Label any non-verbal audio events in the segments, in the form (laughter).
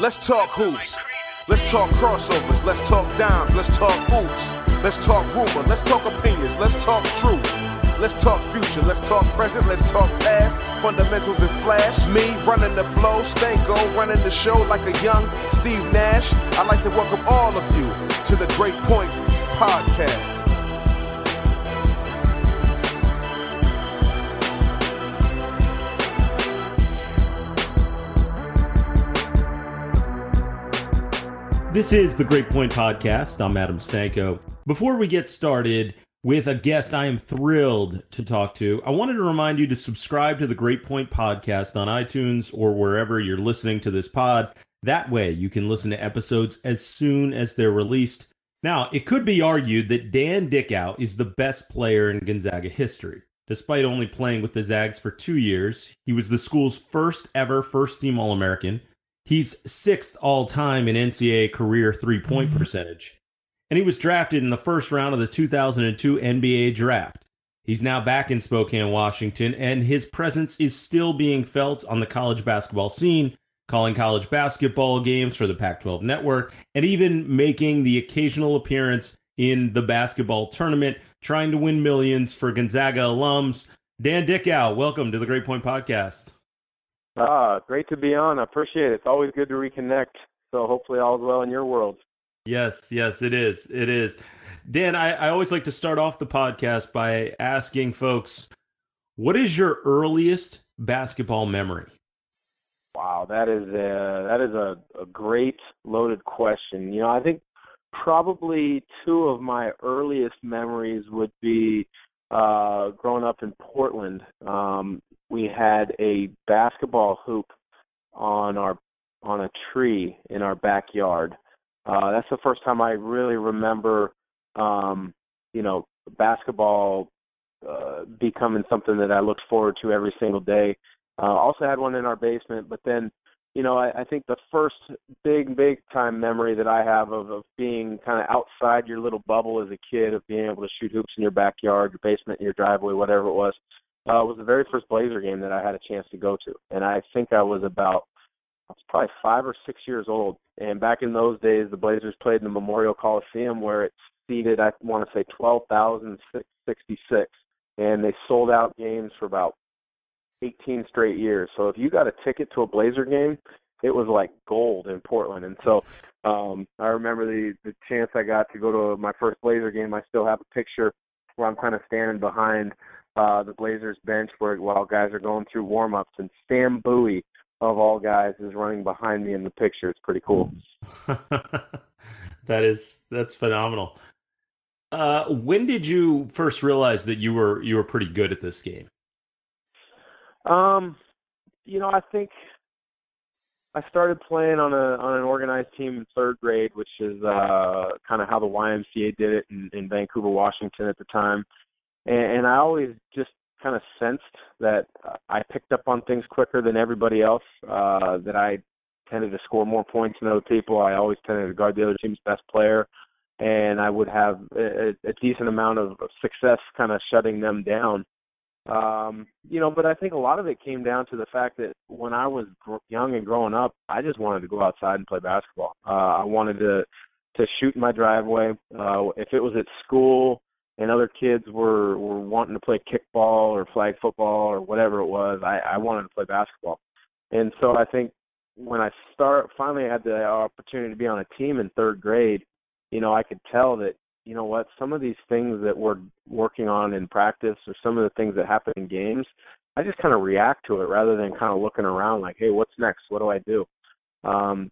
Let's talk hoops. Let's talk crossovers. Let's talk dimes. Let's talk hoops. Let's talk rumor. Let's talk opinions. Let's talk truth. Let's talk future. Let's talk present. Let's talk past. Fundamentals and flash. Me running the flow. Stanco running the show like a young Steve Nash. I'd like to welcome all of you to the Great Point Podcast. This is the Great Point Podcast. I'm Adam Stanco. Before we get started with a guest I am thrilled to talk to, I wanted to remind you to subscribe to the Great Point Podcast on iTunes or wherever you're listening to this pod. That way, you can listen to episodes as soon as they're released. Now, it could be argued that Dan Dickau is the best player in Gonzaga history. Despite only playing with the Zags for two years, he was the school's first ever first team All American He's sixth all time in NCAA career three point mm-hmm. percentage. And he was drafted in the first round of the 2002 NBA draft. He's now back in Spokane, Washington, and his presence is still being felt on the college basketball scene, calling college basketball games for the Pac 12 network, and even making the occasional appearance in the basketball tournament, trying to win millions for Gonzaga alums. Dan Dickau, welcome to the Great Point Podcast. Ah, great to be on. I appreciate it. It's always good to reconnect. So hopefully all is well in your world. Yes, yes, it is. It is. Dan, I, I always like to start off the podcast by asking folks, what is your earliest basketball memory? Wow, that is a that is a, a great loaded question. You know, I think probably two of my earliest memories would be uh, growing up in Portland. Um, we had a basketball hoop on our on a tree in our backyard. Uh, that's the first time I really remember, um, you know, basketball uh, becoming something that I looked forward to every single day. Uh, also had one in our basement, but then, you know, I, I think the first big, big time memory that I have of, of being kind of outside your little bubble as a kid, of being able to shoot hoops in your backyard, your basement, your driveway, whatever it was, was the very first Blazer game that I had a chance to go to, and I think I was about I was probably five or six years old. And back in those days, the Blazers played in the Memorial Coliseum, where it seated I want to say twelve thousand sixty six, and they sold out games for about 18 straight years. So if you got a ticket to a Blazer game, it was like gold in Portland. And so um I remember the the chance I got to go to my first Blazer game. I still have a picture where I'm kind of standing behind uh, the Blazers bench where while guys are going through warm ups, and Sam Bowie of all guys is running behind me in the picture. It's pretty cool. (laughs) that is that's phenomenal. Uh, when did you first realize that you were you were pretty good at this game? Um, you know, I think I started playing on a on an organized team in third grade, which is uh, kind of how the YMCA did it in, in Vancouver, Washington at the time and, and I always just kind of sensed that I picked up on things quicker than everybody else. Uh, that I tended to score more points than other people. I always tended to guard the other team's best player, and I would have a, a decent amount of, success kind of shutting them down. Um, you know, but I think a lot of it came down to the fact that when I was gr- young and growing up, I just wanted to go outside and play basketball. Uh, I wanted to to shoot in my driveway. Uh, if it was at school, and other kids were were wanting to play kickball or flag football or whatever it was, I, I wanted to play basketball. And so I think when I start finally had the opportunity to be on a team in third grade, you know, I could tell that, you know what, some of these things that we're working on in practice or some of the things that happen in games, I just kind of react to it rather than kind of looking around like, hey, what's next? What do I do? Um,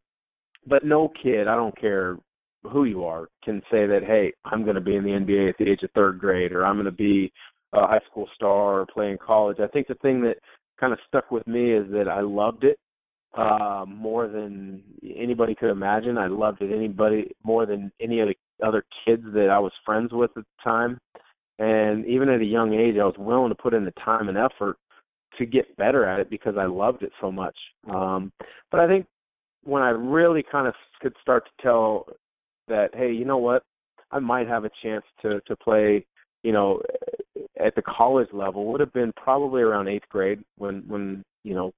but no kid, I don't care who you are can say that hey i'm going to be in the nba at the age of third grade or i'm going to be a high school star or play in college. I think the thing that kind of stuck with me is that i loved it uh more than anybody could imagine. I loved it anybody more than any of the other kids that i was friends with at the time. And even at a young age i was willing to put in the time and effort to get better at it because i loved it so much. Um but i think when I really kind of could start to tell that hey, you know what, I might have a chance to to play, you know, at the college level would have been probably around eighth grade when when you know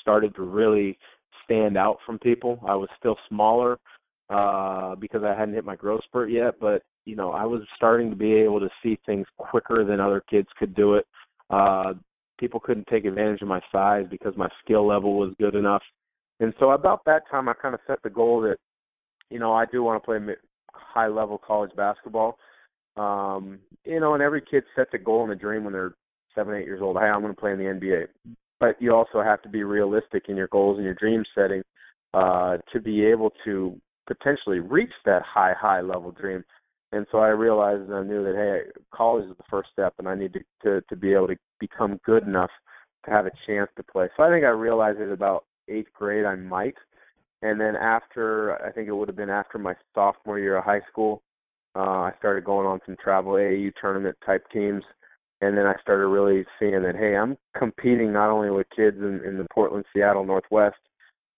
started to really stand out from people. I was still smaller uh because I hadn't hit my growth spurt yet, but you know, I was starting to be able to see things quicker than other kids could do it. Uh people couldn't take advantage of my size because my skill level was good enough. And so about that time I kind of set the goal that you know, I do want to play high level college basketball. Um, you know, and every kid sets a goal and a dream when they're seven, eight years old. Hey, I'm going to play in the NBA. But you also have to be realistic in your goals and your dream setting uh, to be able to potentially reach that high, high level dream. And so I realized and I knew that hey, college is the first step, and I need to, to to be able to become good enough to have a chance to play. So I think I realized it about eighth grade I might, and then after I think it would have been after my sophomore year of high school, uh, I started going on some travel AAU tournament type teams, and then I started really seeing that hey, I'm competing not only with kids in, in the Portland, Seattle, Northwest,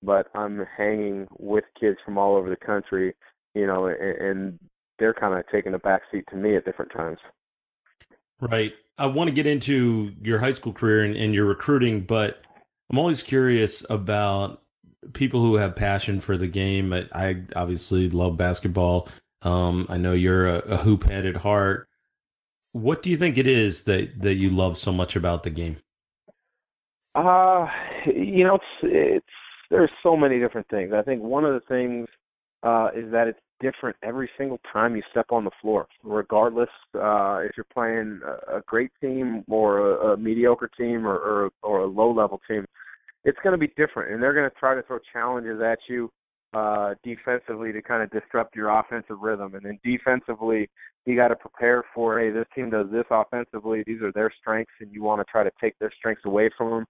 but I'm hanging with kids from all over the country, you know, and, and they're kind of taking a back seat to me at different times. Right. I want to get into your high school career and, and your recruiting, but I'm always curious about people who have passion for the game. I, I obviously love basketball. Um, I know you're a, a hoop head at heart. What do you think it is that that you love so much about the game? Uh, you know, it's it's there's so many different things. I think one of the things uh, is that it's different every single time you step on the floor, regardless uh, if you're playing a, a great team or a, a mediocre team or, or or a low level team it's going to be different, and they're going to try to throw challenges at you uh, defensively to kind of disrupt your offensive rhythm. And then defensively, you got to prepare for, hey, this team does this offensively. These are their strengths, and you want to try to take their strengths away from them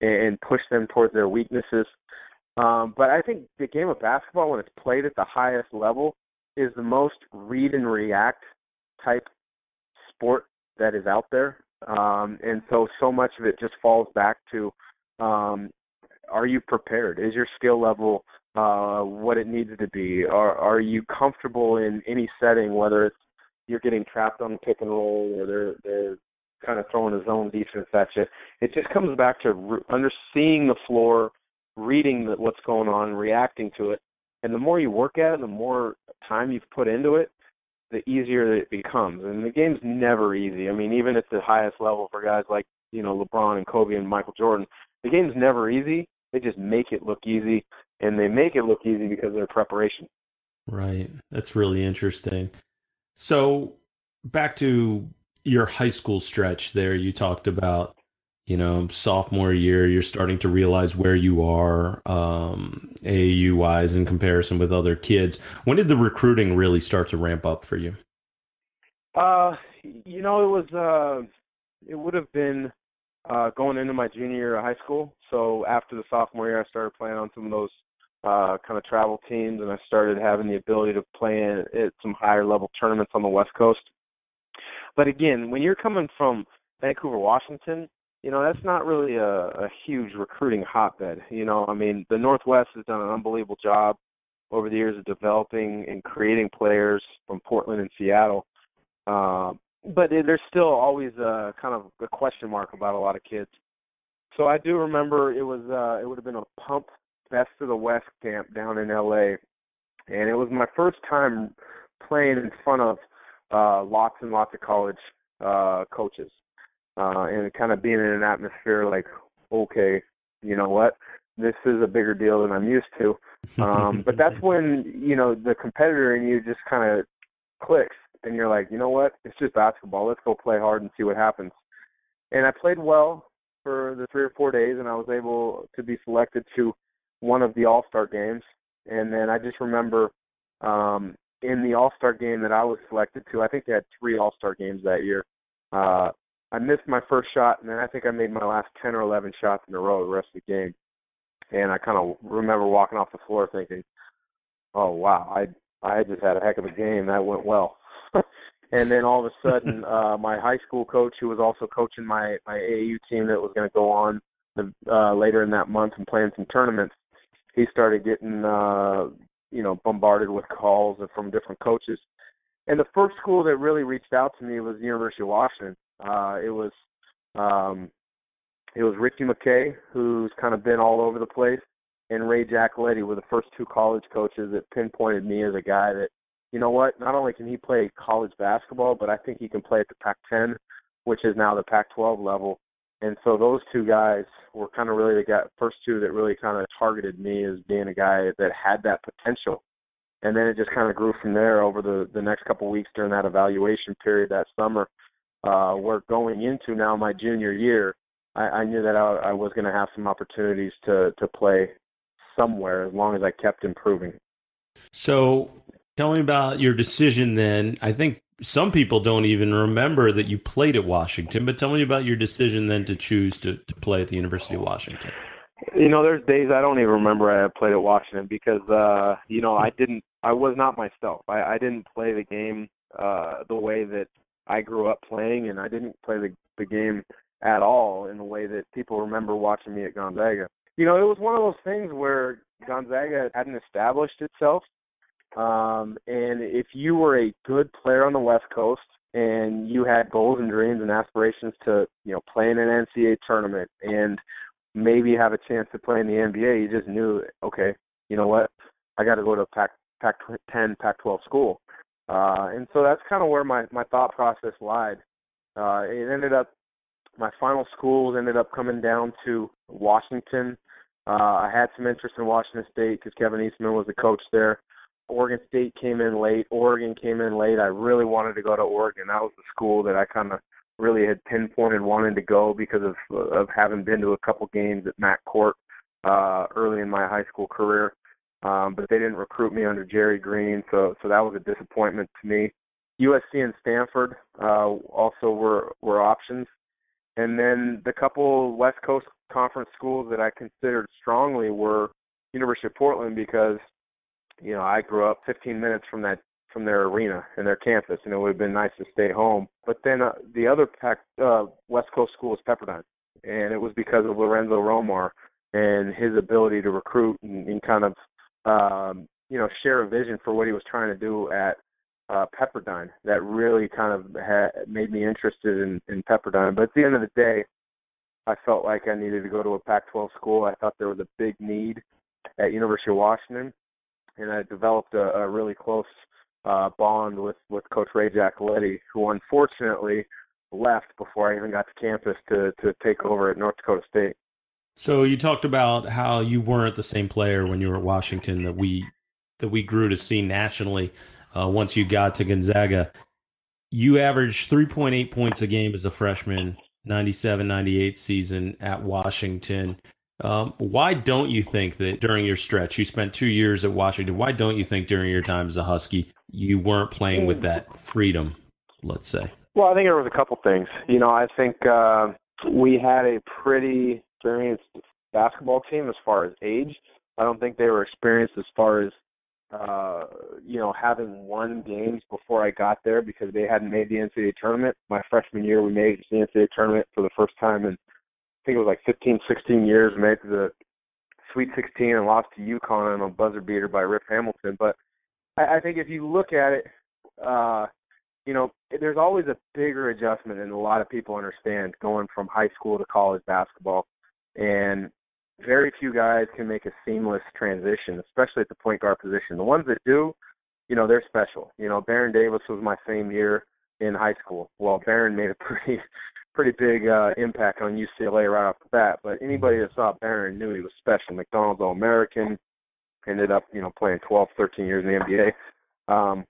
and push them towards their weaknesses. Um, but I think the game of basketball, when it's played at the highest level, is the most read and react type sport that is out there. Um, and so, so much of it just falls back to um, are you prepared? Is your skill level uh, what it needs to be? Are are you comfortable in any setting, whether it's you're getting trapped on the pick and roll or they're they're kind of throwing a zone defense at you? It just comes back to re- under seeing the floor, reading the, what's going on, reacting to it, and the more you work at it, the more time you've put into it, the easier it becomes. And the game's never easy. I mean, even at the highest level for guys like you know LeBron and Kobe and Michael Jordan, the game's never easy. They just make it look easy, and they make it look easy because of their preparation. Right. That's really interesting. So, back to your high school stretch there, you talked about, you know, sophomore year, you're starting to realize where you are um, AAU wise in comparison with other kids. When did the recruiting really start to ramp up for you? Uh, you know, it was, uh, it would have been uh, going into my junior year of high school. So after the sophomore year, I started playing on some of those uh, kind of travel teams, and I started having the ability to play in, at some higher level tournaments on the West Coast. But again, when you're coming from Vancouver, Washington, you know that's not really a, a huge recruiting hotbed. You know, I mean, the Northwest has done an unbelievable job over the years of developing and creating players from Portland and Seattle. Uh, but there's still always a kind of a question mark about a lot of kids. So I do remember it was uh it would have been a pump best of the west camp down in LA and it was my first time playing in front of uh lots and lots of college uh coaches. Uh and kind of being in an atmosphere like okay, you know what? This is a bigger deal than I'm used to. (laughs) Um but that's when, you know, the competitor in you just kind of clicks and you're like, you know what? It's just basketball. Let's go play hard and see what happens. And I played well for the three or four days, and I was able to be selected to one of the All Star games. And then I just remember um, in the All Star game that I was selected to. I think they had three All Star games that year. Uh, I missed my first shot, and then I think I made my last ten or eleven shots in a row the rest of the game. And I kind of remember walking off the floor thinking, "Oh wow, I I just had a heck of a game. That went well." (laughs) and then all of a sudden, (laughs) uh, my high school coach, who was also coaching my my AAU team that was going to go on the, uh, later in that month and playing some tournaments, he started getting uh, you know bombarded with calls from different coaches. And the first school that really reached out to me was the University of Washington. Uh, it was um, it was Ritchie McKay, who's kind of been all over the place. And Ray Giacoletti were the first two college coaches that pinpointed me as a guy that, you know what, not only can he play college basketball, but I think he can play at the Pac-10, which is now the Pac-12 level. And so those two guys were kind of really the guy, first two that really kind of targeted me as being a guy that had that potential. And then it just kind of grew from there over the the next couple of weeks during that evaluation period that summer. Uh, we're going into now my junior year. I, I knew that I, I was going to have some opportunities to to play somewhere as long as I kept improving. So, tell me about your decision then. I think some people don't even remember that you played at Washington, but tell me about your decision then to choose to, to play at the University of Washington. You know, there's days I don't even remember I played at Washington because uh, you know, I didn't I was not myself. I, I didn't play the game uh the way that I grew up playing and I didn't play the the game at all in the way that people remember watching me at Gonzaga. You know, it was one of those things where Gonzaga hadn't established itself um, and if you were a good player on the West Coast and you had goals and dreams and aspirations to, you know, play in an NCAA tournament and maybe have a chance to play in the NBA, you just knew, okay, you know what, I got to go to Pac Pac 10, Pac 12 school. Uh, and so that's kind of where my my thought process lied. Uh, it ended up my final schools ended up coming down to Washington. Uh, I had some interest in Washington State because Kevin Eastman was the coach there. Oregon State came in late. Oregon came in late. I really wanted to go to Oregon. That was the school that I kind of really had pinpointed wanting to go because of of having been to a couple games at Mac Court uh, early in my high school career. Um, but they didn't recruit me under Jerry Green, so so that was a disappointment to me. USC and Stanford uh, also were were options, and then the couple West Coast Conference schools that I considered strongly were University of Portland because you know, I grew up 15 minutes from that from their arena and their campus, and it would have been nice to stay home. But then uh, the other pack, uh, West Coast school was Pepperdine, and it was because of Lorenzo Romar and his ability to recruit and, and kind of, um, you know, share a vision for what he was trying to do at uh, Pepperdine. That really kind of had made me interested in, in Pepperdine. But at the end of the day, I felt like I needed to go to a Pac-12 school. I thought there was a big need at University of Washington, and I developed a, a really close uh, bond with with Coach Ray Giacoletti, who unfortunately left before I even got to campus to to take over at North Dakota State. So you talked about how you weren't the same player when you were at Washington that we that we grew to see nationally uh, once you got to Gonzaga. You averaged 3.8 points a game as a freshman, 97 98 season at Washington. Um, why don't you think that during your stretch, you spent two years at Washington, why don't you think during your time as a Husky, you weren't playing with that freedom, let's say? Well, I think there was a couple things. You know, I think uh, we had a pretty experienced basketball team as far as age. I don't think they were experienced as far as uh, you know, having won games before I got there because they hadn't made the NCAA tournament. My freshman year, we made the NCAA tournament for the first time in I think it was like 15, 16 years, made the Sweet 16 and lost to UConn on a buzzer beater by Rip Hamilton. But I, I think if you look at it, uh, you know, there's always a bigger adjustment than a lot of people understand going from high school to college basketball. And very few guys can make a seamless transition, especially at the point guard position. The ones that do, you know, they're special. You know, Baron Davis was my same year in high school. Well, Baron made a (laughs) pretty pretty big uh, impact on UCLA right off the bat. But anybody that saw Baron knew he was special. McDonald's All American, ended up you know playing 12, 13 years in the NBA. Um,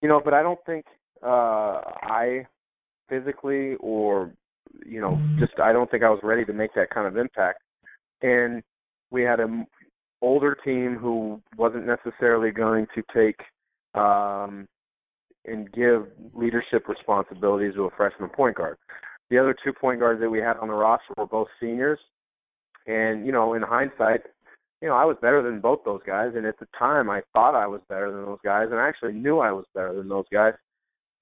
you know, but I don't think uh, I physically or you know just I don't think I was ready to make that kind of impact. And we had a older team who wasn't necessarily going to take um, and give leadership responsibilities to a freshman point guard. The other two point guards that we had on the roster were both seniors, and you know, in hindsight, you know, I was better than both those guys, and at the time, I thought I was better than those guys, and I actually knew I was better than those guys.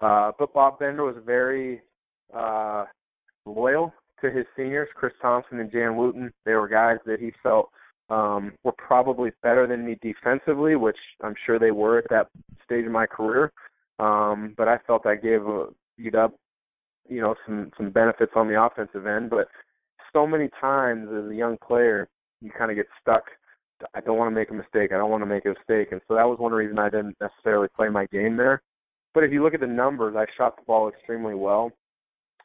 Uh, but Bob Bender was very uh, loyal to his seniors, Chris Thompson and Jan Wooten. They were guys that he felt um, were probably better than me defensively, which I'm sure they were at that stage of my career. Um, but I felt I gave uh, UW you know some some benefits on the offensive end, but so many times as a young player you kind of get stuck I don't want to make a mistake. I don't want to make a mistake. And so that was one reason I didn't necessarily play my game there. But if you look at the numbers, I shot the ball extremely well.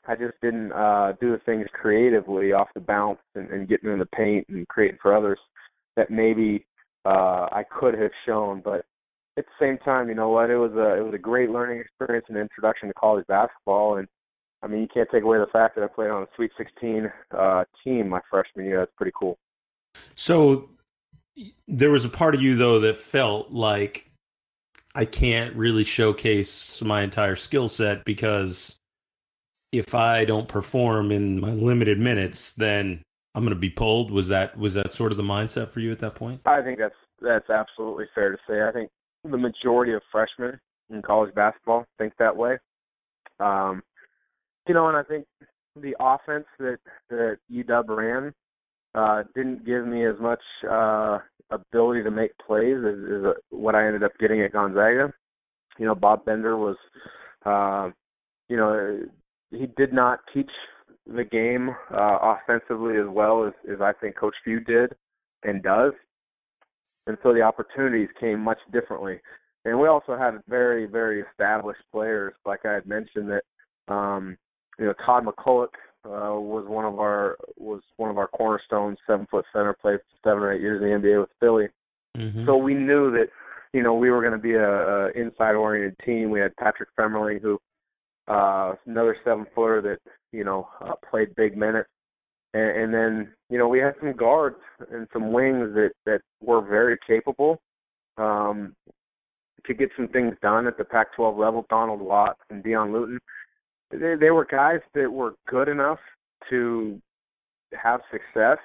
I just didn't uh do the things creatively off the bounce and, and getting in the paint and creating for others that maybe uh I could have shown. But at the same time, you know what, it was a it was a great learning experience and introduction to college basketball and I mean you can't take away the fact that I played on a Sweet sixteen uh team my freshman year. That's pretty cool. So there was a part of you though that felt like I can't really showcase my entire skill set because if I don't perform in my limited minutes, then I'm going to be pulled. Was that was that sort of the mindset for you at that point? I think that's that's absolutely fair to say. I think the majority of freshmen in college basketball think that way. Um, you know, and I think the offense that that UW ran uh, didn't give me as much uh, ability to make plays as, as what I ended up getting at Gonzaga. You know, Bob Bender was, uh, you know, he did not teach the game uh, offensively as well as, as I think Coach Few did and does. And so the opportunities came much differently. And we also had very, very established players, like I had mentioned that um, you know, Todd McCulloch uh, was one of our was one of our cornerstones, seven foot center, played seven or eight years in the NBA with Philly. Mm-hmm. So we knew that, you know, we were going to be a, a inside oriented team. We had Patrick Femerling, who uh, another seven footer that you know uh, played big minutes, and, and then you know we had some guards and some wings that that were very capable. Um, to get some things done at the Pac-12 level, Donald Watts and Deon Luton, they, they were guys that were good enough to have success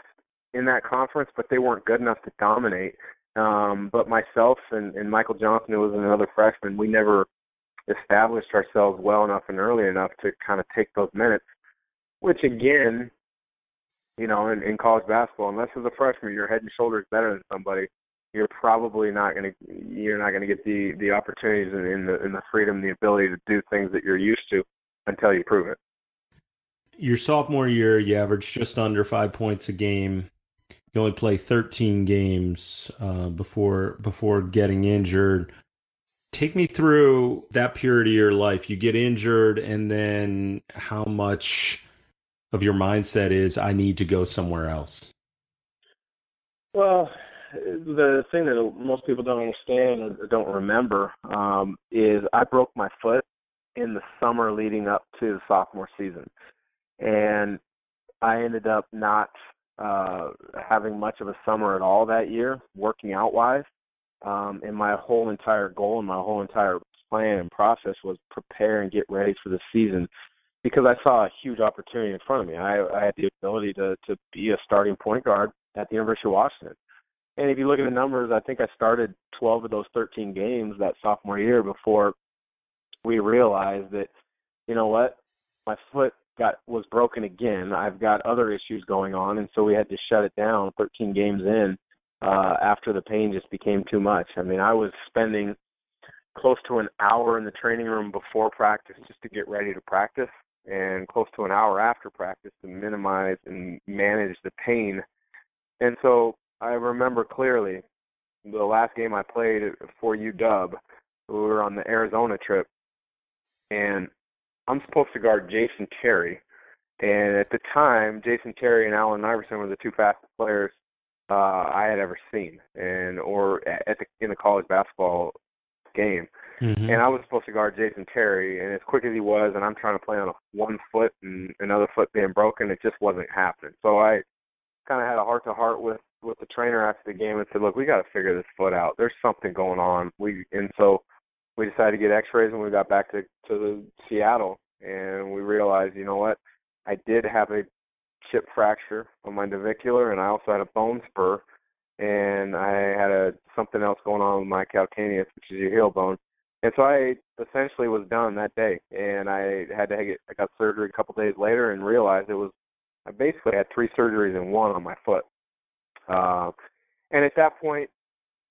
in that conference, but they weren't good enough to dominate. Um, but myself and, and Michael Johnson, who was another freshman, we never established ourselves well enough and early enough to kind of take those minutes, which again, you know, in, in college basketball, unless as a freshman you're head and shoulders better than somebody, you're probably not going to you're not going to get the the opportunities and, and the and the freedom, the ability to do things that you're used to until you prove it. Your sophomore year, you averaged just under five points a game. You only play 13 games uh, before before getting injured. Take me through that period of your life. You get injured, and then how much of your mindset is I need to go somewhere else? Well, the thing that most people don't understand or don't remember um, is I broke my foot in the summer leading up to the sophomore season, and I ended up not uh, having much of a summer at all that year, working out wise. Um, and my whole entire goal and my whole entire plan and process was prepare and get ready for the season because I saw a huge opportunity in front of me. I, I had the ability to to be a starting point guard at the University of Washington. And if you look at the numbers, I think I started 12 of those 13 games that sophomore year before we realized that, you know what, my foot got was broken again. I've got other issues going on, and so we had to shut it down 13 games in uh, after the pain just became too much. I mean, I was spending close to an hour in the training room before practice just to get ready to practice, and close to an hour after practice to minimize and manage the pain. And so I remember clearly the last game I played for UW. We were on the Arizona trip, and I'm supposed to guard Jason Terry. And at the time, Jason Terry and Allen Iverson were the two fastest players uh, I had ever seen, and or at the, in the college basketball game. Mm-hmm. And I was supposed to guard Jason Terry, and as quick as he was, and I'm trying to play on a one foot and another foot being broken, it just wasn't happening. So I kind of had a heart to heart with with the trainer after the game and said, "Look, we got to figure this foot out. There's something going on." We and so we decided to get X-rays when we got back to to the Seattle, and we realized, you know what, I did have a chip fracture on my navicular, and I also had a bone spur, and I had a something else going on with my calcaneus, which is your heel bone. And so I essentially was done that day, and I had to get I got surgery a couple days later, and realized it was I basically had three surgeries in one on my foot. Uh, and at that point,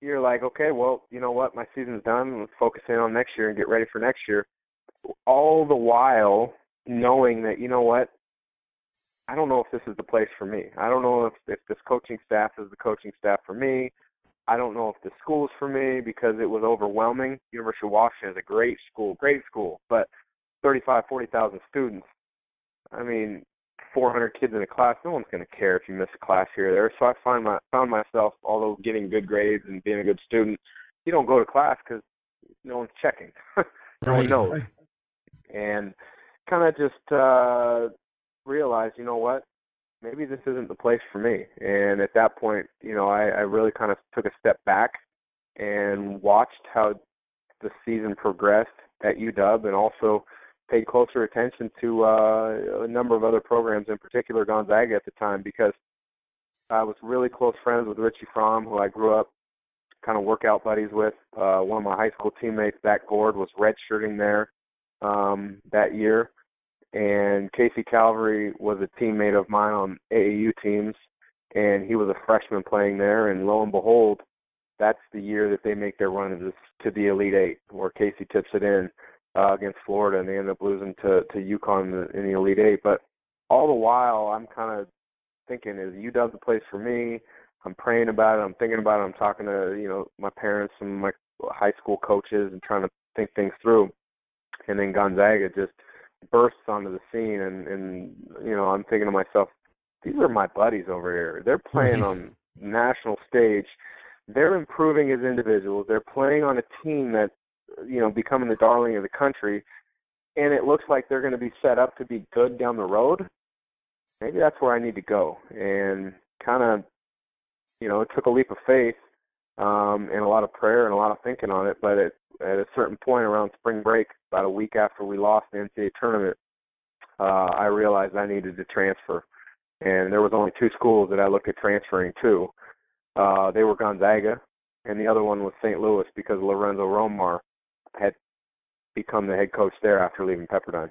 you're like, okay, well, you know what, my season's done. Let's focus in on next year and get ready for next year. All the while knowing that, you know what, I don't know if this is the place for me. I don't know if if this coaching staff is the coaching staff for me. I don't know if the school is for me because it was overwhelming. University of Washington is a great school, great school, but 35, 40,000 students. I mean, 400 kids in a class. No one's going to care if you miss a class here or there. So I find my found myself, although getting good grades and being a good student, you don't go to class because no one's checking. (laughs) no right, one knows. Right. And kind of just uh realized, you know what? Maybe this isn't the place for me. And at that point, you know, I, I really kind of took a step back and watched how the season progressed at UW and also paid closer attention to uh, a number of other programs, in particular Gonzaga at the time, because I was really close friends with Richie Frahm, who I grew up kind of workout buddies with. Uh, one of my high school teammates, Zach Gourde, was redshirting there um, that year, and Casey Calvary was a teammate of mine on AAU teams, and he was a freshman playing there. And lo and behold, that's the year that they make their run to, to the Elite Eight, where Casey tips it in uh, against Florida, and they end up losing to to UConn in the, in the Elite Eight. But all the while, I'm kind of thinking, is UW the place for me? I'm praying about it. I'm thinking about it. I'm talking to you know my parents and my high school coaches and trying to think things through. And then Gonzaga just bursts onto the scene, and and you know I'm thinking to myself, these are my buddies over here. They're playing on national stage. They're improving as individuals. They're playing on a team that you know becoming the darling of the country, and it looks like they're going to be set up to be good down the road. Maybe that's where I need to go, and kind of, you know, took a leap of faith um, and a lot of prayer and a lot of thinking on it. But at, at a certain point around spring break, about a week after we lost the NCAA tournament, uh, I realized I needed to transfer, and there was only two schools that I looked at transferring to. Uh, they were Gonzaga, and the other one was St. Louis because Lorenzo Romar had become the head coach there after leaving Pepperdine.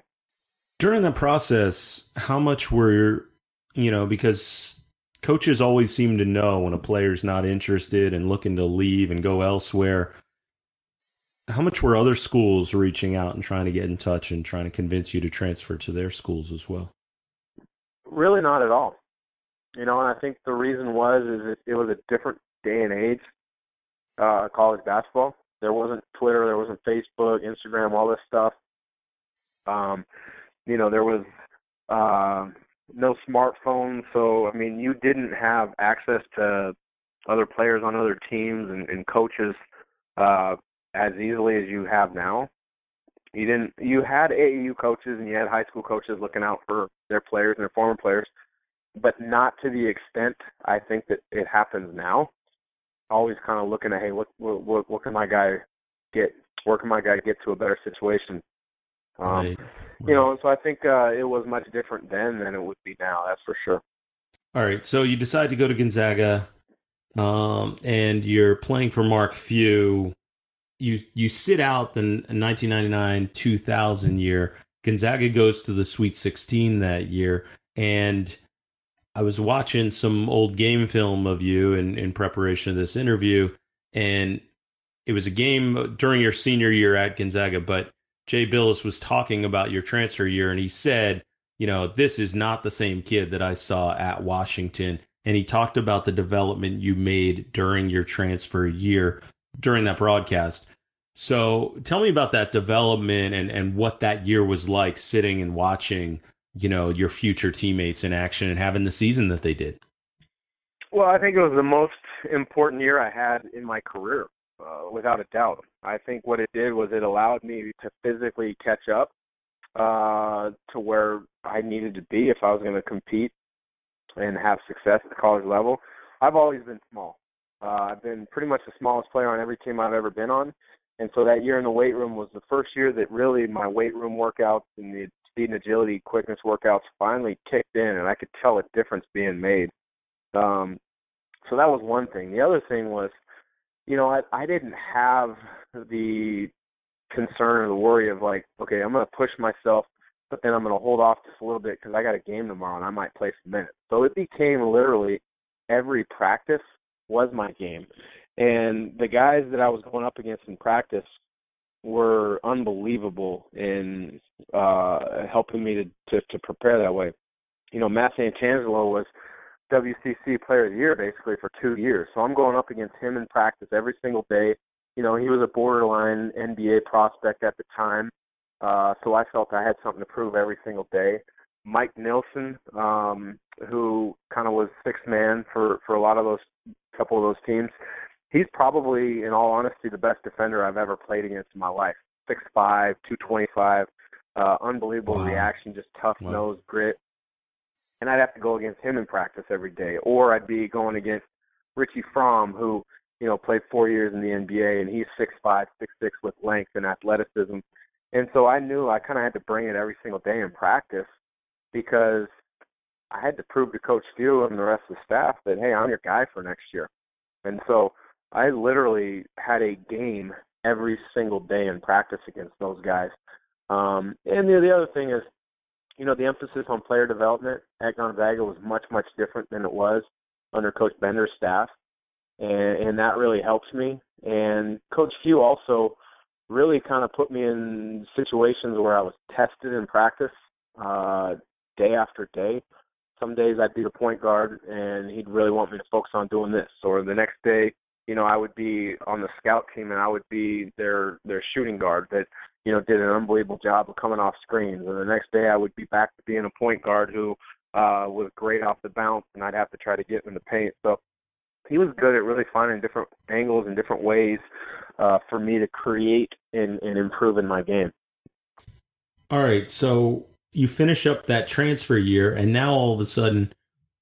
During that process, how much were you know because coaches always seem to know when a player's not interested and looking to leave and go elsewhere. How much were other schools reaching out and trying to get in touch and trying to convince you to transfer to their schools as well? Really, not at all. You know, and I think the reason was is it, it was a different day and age. Uh, college basketball. There wasn't Twitter, there wasn't Facebook, Instagram, all this stuff. Um, you know, there was uh, no smartphone, so I mean, you didn't have access to other players on other teams and, and coaches uh, as easily as you have now. You didn't. You had AAU coaches and you had high school coaches looking out for their players and their former players, but not to the extent I think that it happens now. Always kind of looking at, hey, what what what can my guy get? Where can my guy get to a better situation? Um, Right. You know, so I think uh, it was much different then than it would be now. That's for sure. All right, so you decide to go to Gonzaga, um, and you're playing for Mark Few. You you sit out the 1999-2000 year. Gonzaga goes to the Sweet 16 that year, and I was watching some old game film of you in, in preparation of this interview, and it was a game during your senior year at Gonzaga, but Jay Bilas was talking about your transfer year, and he said, you know, this is not the same kid that I saw at Washington. And he talked about the development you made during your transfer year during that broadcast. So tell me about that development and, and what that year was like sitting and watching, you know, your future teammates in action and having the season that they did. Well, I think it was the most important year I had in my career, uh, without a doubt. I think what it did was it allowed me to physically catch up uh, to where I needed to be if I was going to compete and have success at the college level. I've always been small. Uh, I've been pretty much the smallest player on every team I've ever been on, and so that year in the weight room was the first year that really my weight room workouts and the speed and agility, quickness workouts finally kicked in, and I could tell a difference being made. Um, so that was one thing. The other thing was, you know, I, I didn't have the concern or the worry of like, okay, I'm going to push myself, but then I'm going to hold off just a little bit because I got a game tomorrow and I might play some minutes. So it became literally every practice was my game, and the guys that I was going up against in practice were unbelievable in uh helping me to, to to prepare that way. You know, Matt Santangelo was WCC Player of the Year basically for two years. So I'm going up against him in practice every single day. You know, he was a borderline NBA prospect at the time, uh, so I felt I had something to prove every single day. Mike Nilson, um, who kind of was sixth man for for a lot of those couple of those teams. He's probably, in all honesty, the best defender I've ever played against in my life. Six five, two twenty five, uh, unbelievable wow. reaction, just tough wow. nose, grit. And I'd have to go against him in practice every day, or I'd be going against Richie Frahm, who you know played four years in the NBA, and he's six five, six six with length and athleticism. And so I knew I kind of had to bring it every single day in practice because I had to prove to Coach Few and the rest of the staff that hey, I'm your guy for next year. And so I literally had a game every single day in practice against those guys. Um, and the, the other thing is, you know, the emphasis on player development at Gonzaga was much, much different than it was under Coach Bender's staff, and, and that really helps me. And Coach Few also really kind of put me in situations where I was tested in practice uh, day after day. Some days I'd be the point guard, and he'd really want me to focus on doing this. Or the next day, you know, I would be on the scout team, and I would be their their shooting guard that you know did an unbelievable job of coming off screens. And the next day, I would be back to being a point guard who uh, was great off the bounce, and I'd have to try to get in the paint. So he was good at really finding different angles and different ways uh, for me to create and, and improve in my game. All right, so you finish up that transfer year, and now all of a sudden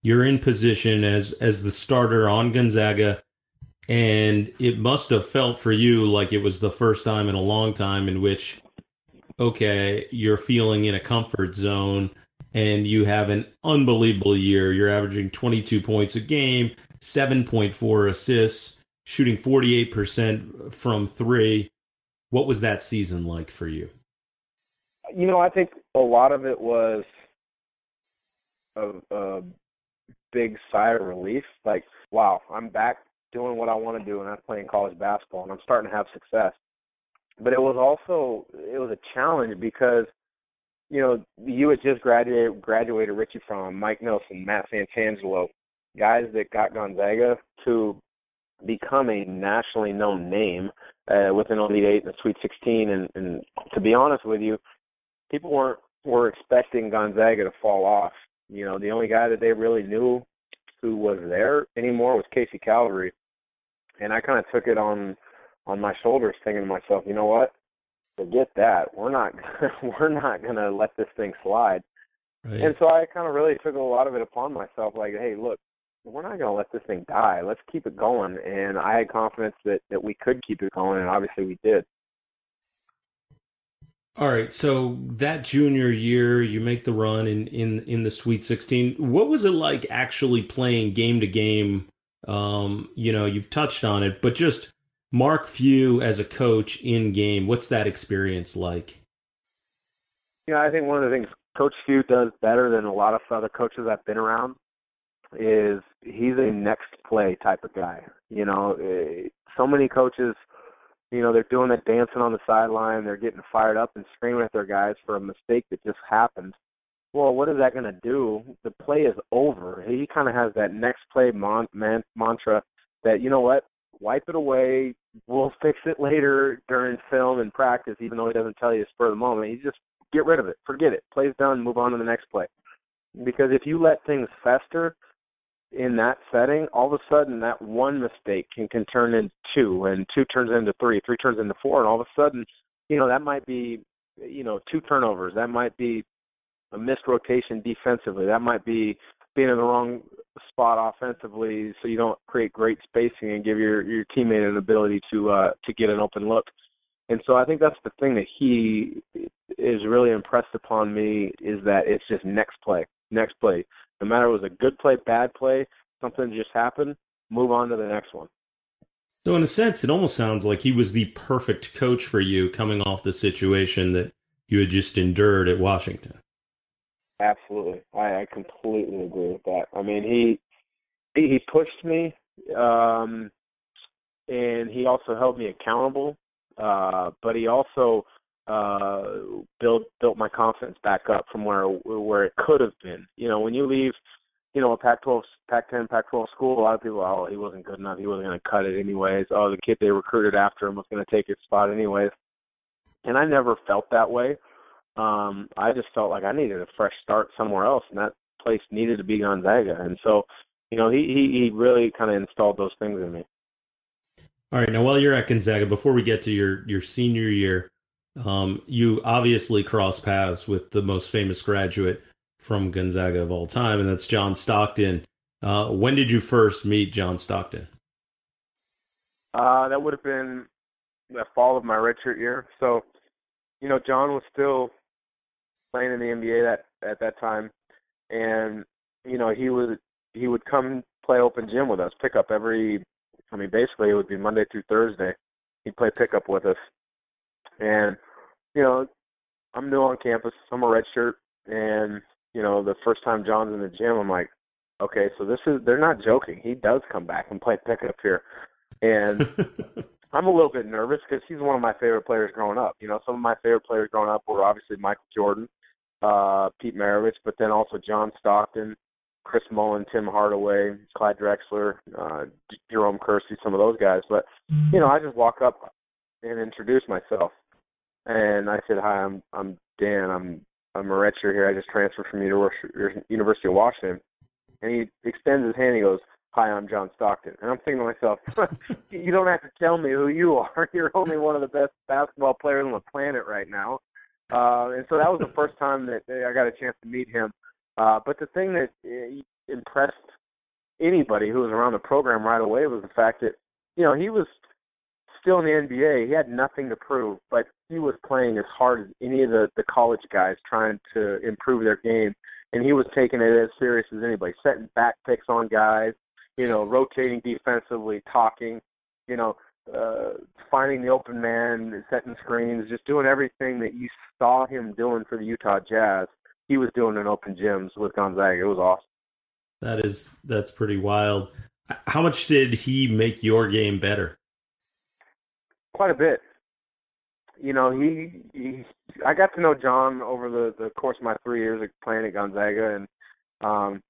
you're in position as as the starter on Gonzaga, and it must have felt for you like it was the first time in a long time in which, okay, you're feeling in a comfort zone, and you have an unbelievable year. You're averaging 22 points a game, 7.4 assists, shooting 48% from three. What was that season like for you? You know, I think a lot of it was a, a big sigh of relief. Like, wow, I'm back doing what I want to do, and I'm playing college basketball, and I'm starting to have success. But it was also it was a challenge because you know you had just graduated graduated Richie Frahm Mike Nilson, Matt Santangelo, guys that got Gonzaga to become a nationally known name uh, with an Elite Eight and a Sweet 16. And, and to be honest with you, people weren't were expecting Gonzaga to fall off. You know, the only guy that they really knew who was there anymore was Casey Calvary, and I kind of took it on on my shoulders, thinking to myself, you know what? Forget that. We're not (laughs) we're not gonna let this thing slide. Right. And so I kind of really took a lot of it upon myself, like, hey, look, we're not going to let this thing die. Let's keep it going. And I had confidence that that we could keep it going, and obviously we did. All right, so that junior year, you make the run in in in the Sweet 16. What was it like actually playing game to game? Um, you know, you've touched on it, but just Mark Few as a coach in game. What's that experience like? Yeah, I think one of the things Coach Few does better than a lot of other coaches I've been around is he's a next play type of guy. You know, eh, so many coaches, you know, they're doing that dancing on the sideline, they're getting fired up and screaming at their guys for a mistake that just happened. Well, what is that going to do? The play is over. He kind of has that next play mon- man- mantra that you know what, wipe it away. We'll fix it later during film and practice, even though he doesn't tell you spur of the moment. He just get rid of it, forget it, play's done, move on to the next play. Because if you let things fester, in that setting, all of a sudden that one mistake can, can turn into two, and two turns into three, three turns into four, and all of a sudden, you know, that might be, you know, two turnovers. That might be a missed rotation defensively. That might be being in the wrong spot offensively, so you don't create great spacing and give your your teammate an ability to uh, to get an open look. And so I think that's the thing that he is really impressed upon me is that it's just next play, next play. No matter it was a good play, bad play, something just happened, move on to the next one. So, in a sense, it almost sounds like he was the perfect coach for you coming off the situation that you had just endured at Washington. Absolutely. I, I completely agree with that. I mean, he he, he pushed me, um, and he also held me accountable. Uh, but he also uh, built built my confidence back up from where where it could have been. You know, when you leave you know, a Pac-12, Pac-10, Pac-12 school, a lot of people, oh, he wasn't good enough. He wasn't going to cut it anyways. Oh, the kid they recruited after him was going to take his spot anyways. And I never felt that way. Um, I just felt like I needed a fresh start somewhere else, and that place needed to be Gonzaga. And so, you know, he he, he really kind of installed those things in me. All right, now while you're at Gonzaga, before we get to your your senior year, um, you obviously cross paths with the most famous graduate from Gonzaga of all time, and that's John Stockton. Uh, when did you first meet John Stockton? Uh, that would have been the fall of my redshirt year. So, you know, John was still playing in the NBA that at that time, and you know he would he would come play open gym with us, pick up every. I mean, basically it would be Monday through Thursday. He'd play pickup with us, and you know, I'm new on campus. I'm a redshirt, and you know, the first time John's in the gym, I'm like, okay, so this is they're not joking. He does come back and play pickup here, and (laughs) I'm a little bit nervous because he's one of my favorite players growing up. You know, some of my favorite players growing up were obviously Michael Jordan, uh, Pete Maravich, but then also John Stockton, Chris Mullin, Tim Hardaway, Clyde Drexler, uh, Jerome Kersey, some of those guys. But you know, I just walk up and introduce myself, and I said, "Hi, I'm I'm Dan. I'm I'm a redshirt here. I just transferred from University University of Washington." And he extends his hand. He goes, "Hi, I'm John Stockton." And I'm thinking to myself, (laughs) "You don't have to tell me who you are. (laughs) You're only one of the best basketball players on the planet right now." Uh, and so that was the first time that I got a chance to meet him. Uh, but the thing that uh, impressed anybody who was around the program right away was the fact that, you know, he was still in the NBA. He had nothing to prove, but he was playing as hard as any of the, the college guys trying to improve their game. And he was taking it as serious as anybody, setting back picks on guys, you know, rotating defensively, talking, you know, uh, finding the open man, setting screens, just doing everything that you saw him doing for the Utah Jazz. He was doing in open gyms with Gonzaga. It was awesome. That is that's pretty wild. How much did he make your game better? Quite a bit. You know, he, he I got to know John over the the course of my three years of playing at Gonzaga, and um,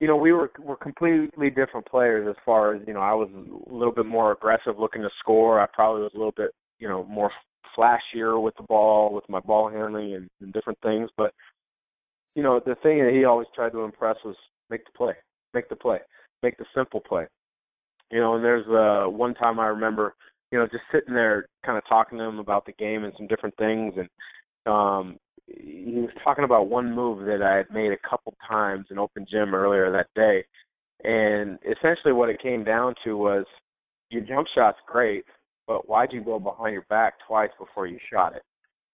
you know, we were were completely different players as far as you know. I was a little bit more aggressive, looking to score. I probably was a little bit, you know, more flashier with the ball, with my ball handling and, and different things. But you know, the thing that he always tried to impress was make the play, make the play, make the simple play. You know, and there's uh, one time I remember, you know, just sitting there, kind of talking to him about the game and some different things, and um, he was talking about one move that I had made a couple times in open gym earlier that day, and essentially what it came down to was your jump shot's great, but why'd you go behind your back twice before you shot it?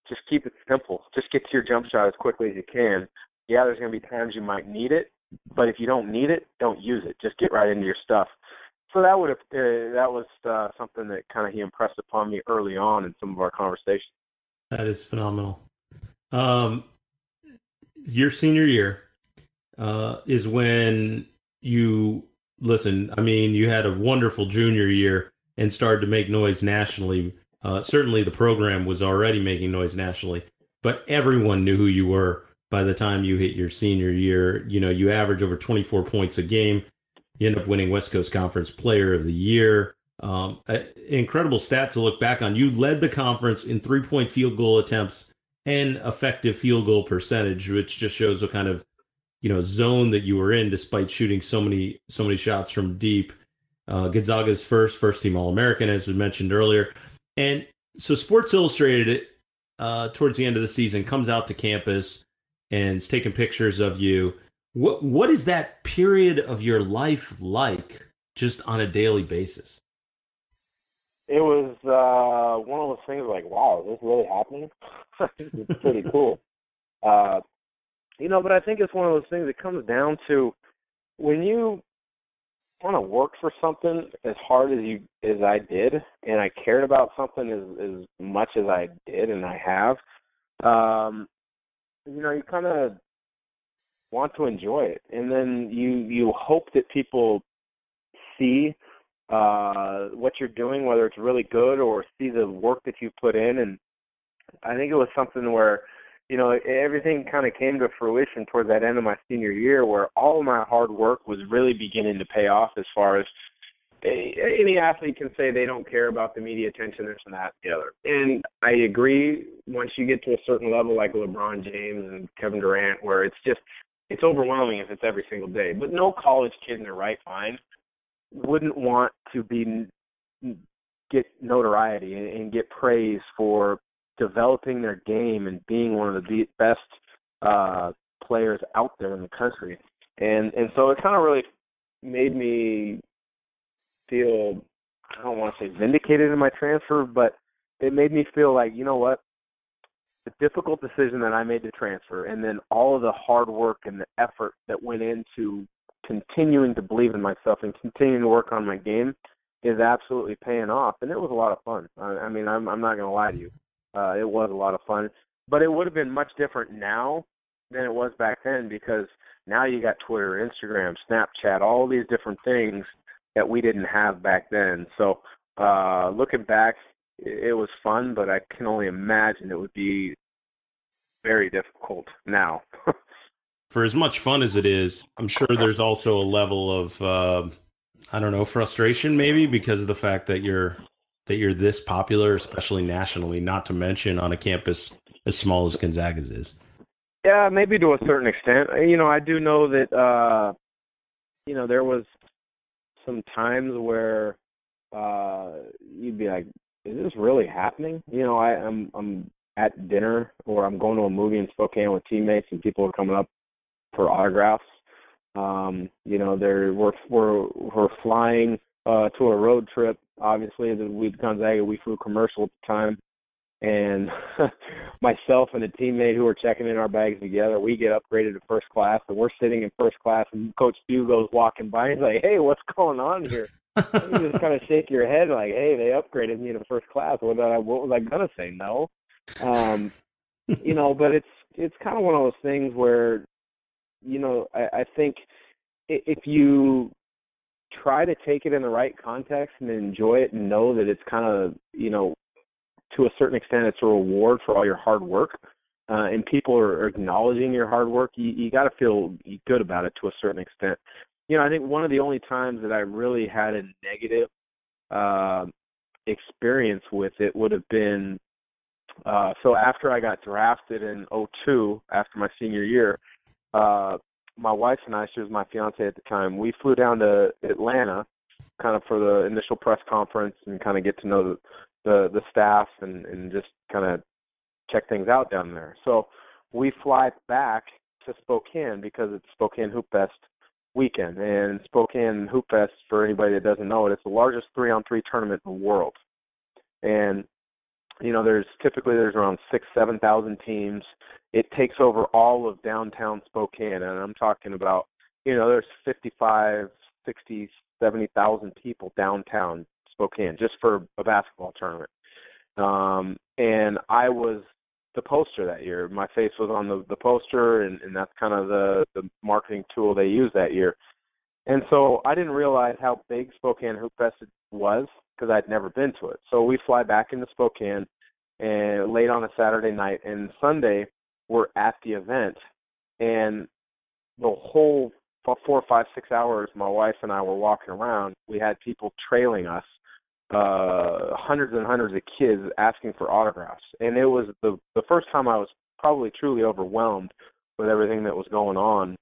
Just keep it simple. Just get to your jump shot as quickly as you can. Yeah, there's going to be times you might need it, but if you don't need it, don't use it. Just get right into your stuff. So that would have uh, that was uh, something that kind of he impressed upon me early on in some of our conversations. That is phenomenal. Um, your senior year uh, is when you listen. I mean, you had a wonderful junior year and started to make noise nationally. Uh, certainly, the program was already making noise nationally, but everyone knew who you were by the time you hit your senior year. You know, you average over 24 points a game. You end up winning West Coast Conference Player of the Year. Um, incredible stat to look back on. You led the conference in three point field goal attempts and effective field goal percentage, which just shows what kind of you know zone that you were in, despite shooting so many so many shots from deep. Uh, Gonzaga's first first team All American, as we mentioned earlier, and so Sports Illustrated, uh, towards the end of the season, comes out to campus and is taking pictures of you. What what is that period of your life like, just on a daily basis? it was uh one of those things like, wow, is this really happening? (laughs) it's pretty cool. (laughs) Uh you know, but I think it's one of those things that comes down to when you want to work for something as hard as you as I did and I cared about something as as much as I did and I have, um you know, you kind of want to enjoy it and then you you hope that people see uh, what you're doing, whether it's really good or see the work that you put in. And I think it was something where, you know, everything kind of came to fruition towards that end of my senior year where all my hard work was really beginning to pay off as far as any athlete can say they don't care about the media attention, this and that, the other. And I agree. Once you get to a certain level, like LeBron James and Kevin Durant, where it's just it's overwhelming if it's every single day. But no college kid in their right mind wouldn't want to be get notoriety and, and get praise for developing their game and being one of the best uh, players out there in the country. And and so it kind of really made me feel I don't want to say vindicated in my transfer, but it made me feel like you know what the difficult decision that I made to transfer, and then all of the hard work and the effort that went into continuing to believe in myself and continuing to work on my game is absolutely paying off. And it was a lot of fun. I, I mean, I'm I'm not going to lie to you, uh, it was a lot of fun. But it would have been much different now than it was back then because now you got Twitter, Instagram, Snapchat, all these different things that we didn't have back then. So uh, looking back, it was fun, but I can only imagine it would be very difficult now. (laughs) For as much fun as it is, I'm sure there's also a level of uh, I don't know frustration, maybe because of the fact that you're that you're this popular, especially nationally. Not to mention on a campus as small as Gonzaga's is. Yeah, maybe to a certain extent. You know, I do know that uh, you know there was some times where uh you'd be like, "Is this really happening?" You know, I, I'm I'm at dinner or I'm going to a movie in Spokane with teammates and people are coming up for autographs. Um, you know, there we're we're we're flying uh to a road trip. Obviously, the we Gonzaga we flew commercial at the time, and (laughs) myself and a teammate who were checking in our bags together, we get upgraded to first class, and we're sitting in first class, and Coach Few goes walking by, and he's like, "Hey, what's going on here?" (laughs) you just kind of shake your head like, "Hey, they upgraded me to first class. What, I, what was I gonna say? No." Um, you know, but it's it's kind of one of those things where, you know, I, I think if you try to take it in the right context and enjoy it and know that it's kind of you know to a certain extent, it's a reward for all your hard work. Uh, and people are acknowledging your hard work. You, you got to feel good about it to a certain extent. You know, I think one of the only times that I really had a negative uh, experience with it would have been uh, so after I got drafted in '02, after my senior year, uh, my wife and I, she was my fiance at the time, we flew down to Atlanta, kind of for the initial press conference and kind of get to know the the the staff and and just kind of check things out down there. So we fly back to Spokane because it's Spokane Hoop Fest weekend. And Spokane Hoop Fest, for anybody that doesn't know it, it's the largest three on three tournament in the world. And you know, there's typically there's around six, seven thousand teams. It takes over all of downtown Spokane, and I'm talking about, you know, there's 55, 60, 70,000 people downtown Spokane just for a basketball tournament. Um, and I was the poster that year. My face was on the the poster, and, and that's kind of the the marketing tool they used that year. And so I didn't realize how big Spokane Hoop Fest was because I'd never been to it. So we fly back into Spokane and late on a Saturday night, and Sunday we're at the event, and the whole four, five, six hours, my wife and I were walking around. We had people trailing us uh hundreds and hundreds of kids asking for autographs and it was the the first time I was probably truly overwhelmed with everything that was going on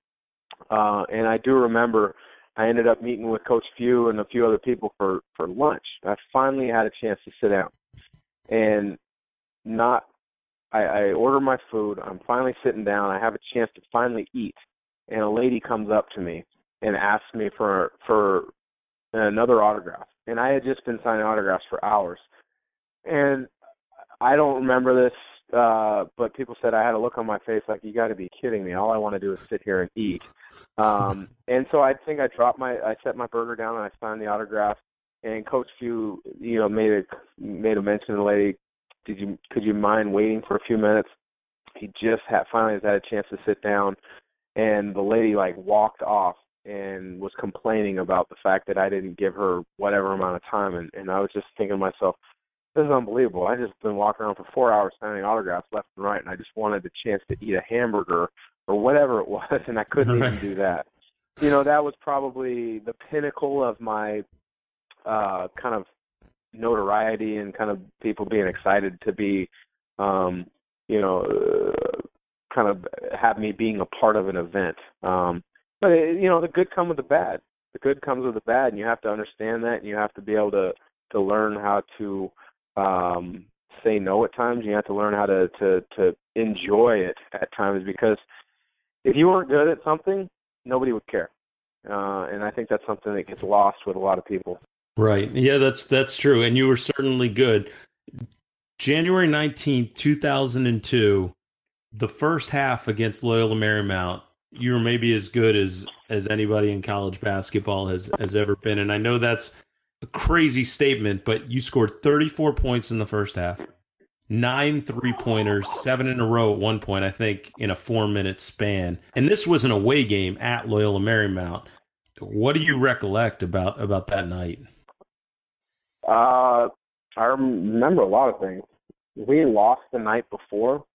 uh and I do remember I ended up meeting with coach Few and a few other people for for lunch. I finally had a chance to sit down. And not I, I order my food. I'm finally sitting down. I have a chance to finally eat. And a lady comes up to me and asks me for for another autograph. And I had just been signing autographs for hours. And I don't remember this, uh, but people said I had a look on my face like, "You got to be kidding me! All I want to do is sit here and eat." Um, (laughs) and so I think I dropped my, I set my burger down and I signed the autograph. And Coach Few, you know, made a made a mention to the lady, "Did you could you mind waiting for a few minutes?" He just had finally has had a chance to sit down, and the lady like walked off and was complaining about the fact that I didn't give her whatever amount of time and, and I was just thinking to myself, this is unbelievable. I just been walking around for four hours signing autographs left and right, and I just wanted the chance to eat a hamburger or whatever it (laughs) was, and I couldn't even do that. You know, that was probably the pinnacle of my uh kind of notoriety and kind of people being excited to be um you know uh, kind of have me being a part of an event um but it, you know the good come with the bad the good comes with the bad and you have to understand that and you have to be able to to learn how to um say no at times you have to learn how to to to enjoy it at times because if you weren't good at something nobody would care uh and i think that's something that gets lost with a lot of people Right. Yeah, that's that's true. And you were certainly good. January 19th, 2002, the first half against Loyola Marymount, you were maybe as good as as anybody in college basketball has has ever been. And I know that's a crazy statement, but you scored 34 points in the first half. Nine three pointers, seven in a row at one point, I think, in a four minute span. And this was an away game at Loyola Marymount. What do you recollect about about that night? Uh, I remember a lot of things. We lost the night before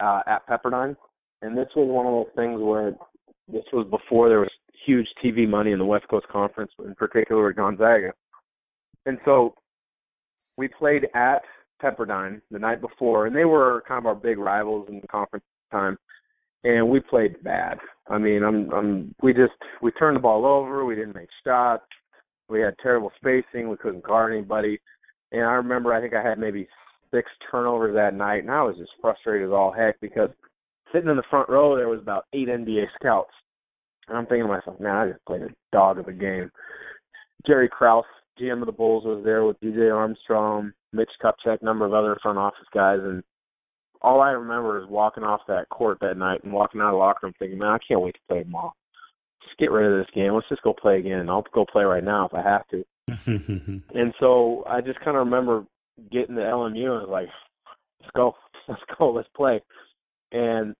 uh, at Pepperdine, and this was one of those things where this was before there was huge TV money in the West Coast Conference, in particular at Gonzaga. And so we played at Pepperdine the night before, and they were kind of our big rivals in the conference time. And we played bad. I mean, I'm, I'm, we just we turned the ball over. We didn't make shots. We had terrible spacing. We couldn't guard anybody. And I remember I think I had maybe six turnovers that night, and I was just frustrated as all heck because sitting in the front row there was about eight NBA scouts. And I'm thinking to myself, man, I just played a dog of a game. Jerry Krause, GM of the Bulls, was there with BJ Armstrong, Mitch Kupchak, a number of other front office guys, and all I remember is walking off that court that night and walking out of the locker room thinking, man, I can't wait to play tomorrow. Just get rid of this game. Let's just go play again. I'll go play right now if I have to. (laughs) And so I just kind of remember getting to LMU and was like, let's go, (laughs) let's go, let's play. And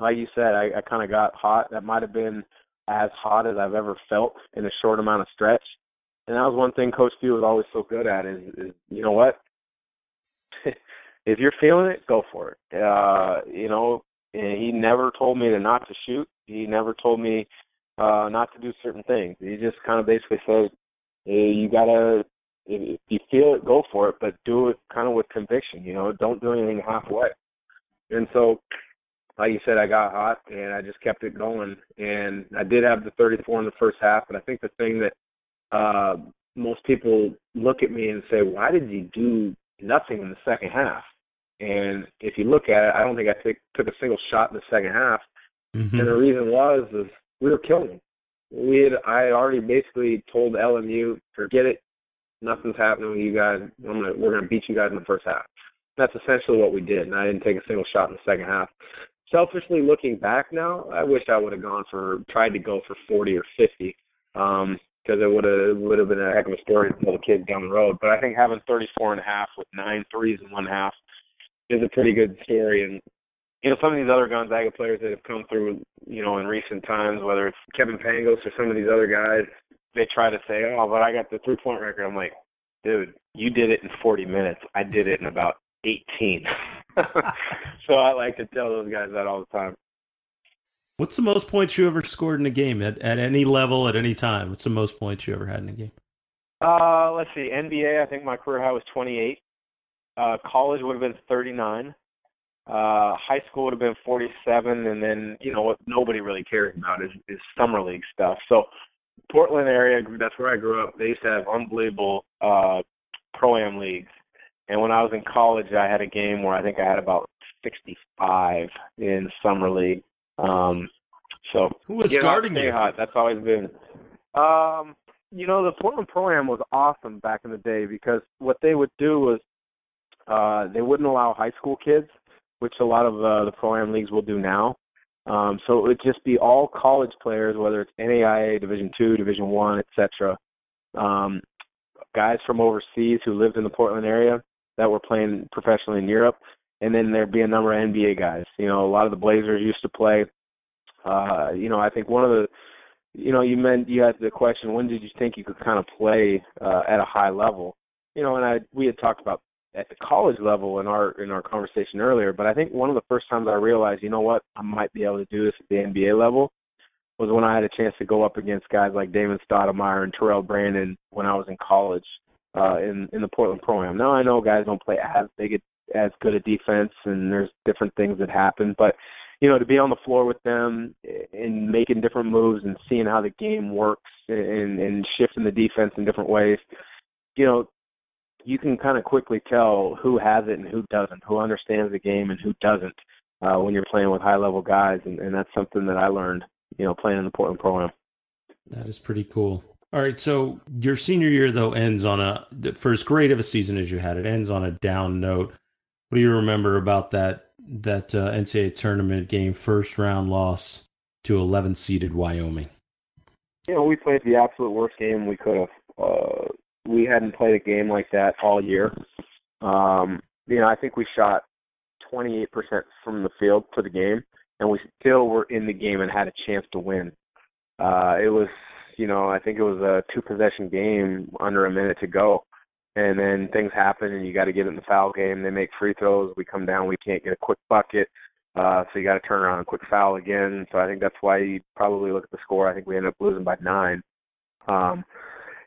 like you said, I, I kind of got hot. That might have been as hot as I've ever felt in a short amount of stretch. And that was one thing Coach Few was always so good at is, is you know what? (laughs) if you're feeling it, go for it. Uh, you know, and he never told me to not to shoot. He never told me uh not to do certain things. He just kind of basically said, hey, you gotta if you feel it, go for it, but do it kind of with conviction. You know, don't do anything halfway. And so, like you said, I got hot and I just kept it going. And I did have the 34 in the first half, but I think the thing that uh most people look at me and say, "Why did you do nothing in the second half?" And if you look at it, I don't think I took took a single shot in the second half. Mhm. And the reason was is we were killing them. We had I had already basically told LMU, forget it, nothing's happening with you guys. I'm gonna we're gonna beat you guys in the first half. That's essentially what we did, and I didn't take a single shot in the second half. Selfishly looking back now, I wish I would have gone for tried to go for 40 or 50, um, because it would have would have been a heck of a story to tell the kids down the road. But I think having 34 and a half with nine threes and one half is a pretty good story, and you know, some of these other Gonzaga players that have come through, you know, in recent times, whether it's Kevin Pangos or some of these other guys, they try to say, "Oh, but I got the three-point record." I'm like, dude, you did it in 40 minutes. I did it in about 18. (laughs) so I like to tell those guys that all the time. What's the most points you ever scored in a game at, at any level at any time? What's the most points you ever had in a game? Uh, let's see. NBA, I think my career high was 28. Uh, college would have been 39. Uh, high school would have been 47, and then you know what nobody really cares about is, is summer league stuff. So Portland area, that's where I grew up. They used to have unbelievable uh, pro am leagues, and when I was in college, I had a game where I think I had about 65 in summer league. Um, so Who was guarding you? hot. That's always been. Um, you know, the Portland pro am was awesome back in the day because what they would do was uh, they wouldn't allow high school kids, which a lot of uh, the pro am leagues will do now. Um, so it would just be all college players, whether it's NAIA, Division Two, Division One, etc. Um, guys from overseas who lived in the Portland area that were playing professionally in Europe, and then there'd be a number of NBA guys. You know, a lot of the Blazers used to play. Uh, you know, I think one of the, you know, you meant you had the question, when did you think you could kind of play uh, at a high level? you know, and I we had talked about at the college level in our in our conversation earlier, but I think one of the first times I realized, you know what, I might be able to do this at the NBA level was when I had a chance to go up against guys like Damon Stoudamire and Terrell Brandon when I was in college uh in in the Portland pro am. Now I know guys don't play as big as good a defense and there's different things that happen, but you know, to be on the floor with them and making different moves and seeing how the game works and and shifting the defense in different ways, you know, you can kind of quickly tell who has it and who doesn't, who understands the game and who doesn't uh, when you're playing with high level guys, and, and that's something that I learned, you know, playing in the Portland pro am. That is pretty cool. All right, so your senior year though ends on a for as great of a season as you had, it ends on a down note. What do you remember about that that uh, NCAA tournament game, first round loss to 11 seeded Wyoming? You know, we played the absolute worst game we could have. Uh, we hadn't played a game like that all year. Um, you know, I think we shot 28% from the field for the game, and we still were in the game and had a chance to win. Uh, it was, you know, I think it was a two possession game under a minute to go. And then things happen, and you got to get in the foul game. They make free throws. We come down. We can't get a quick bucket. Uh, so you got to turn around and quick foul again. So I think that's why you probably look at the score. I think we ended up losing by nine. Um,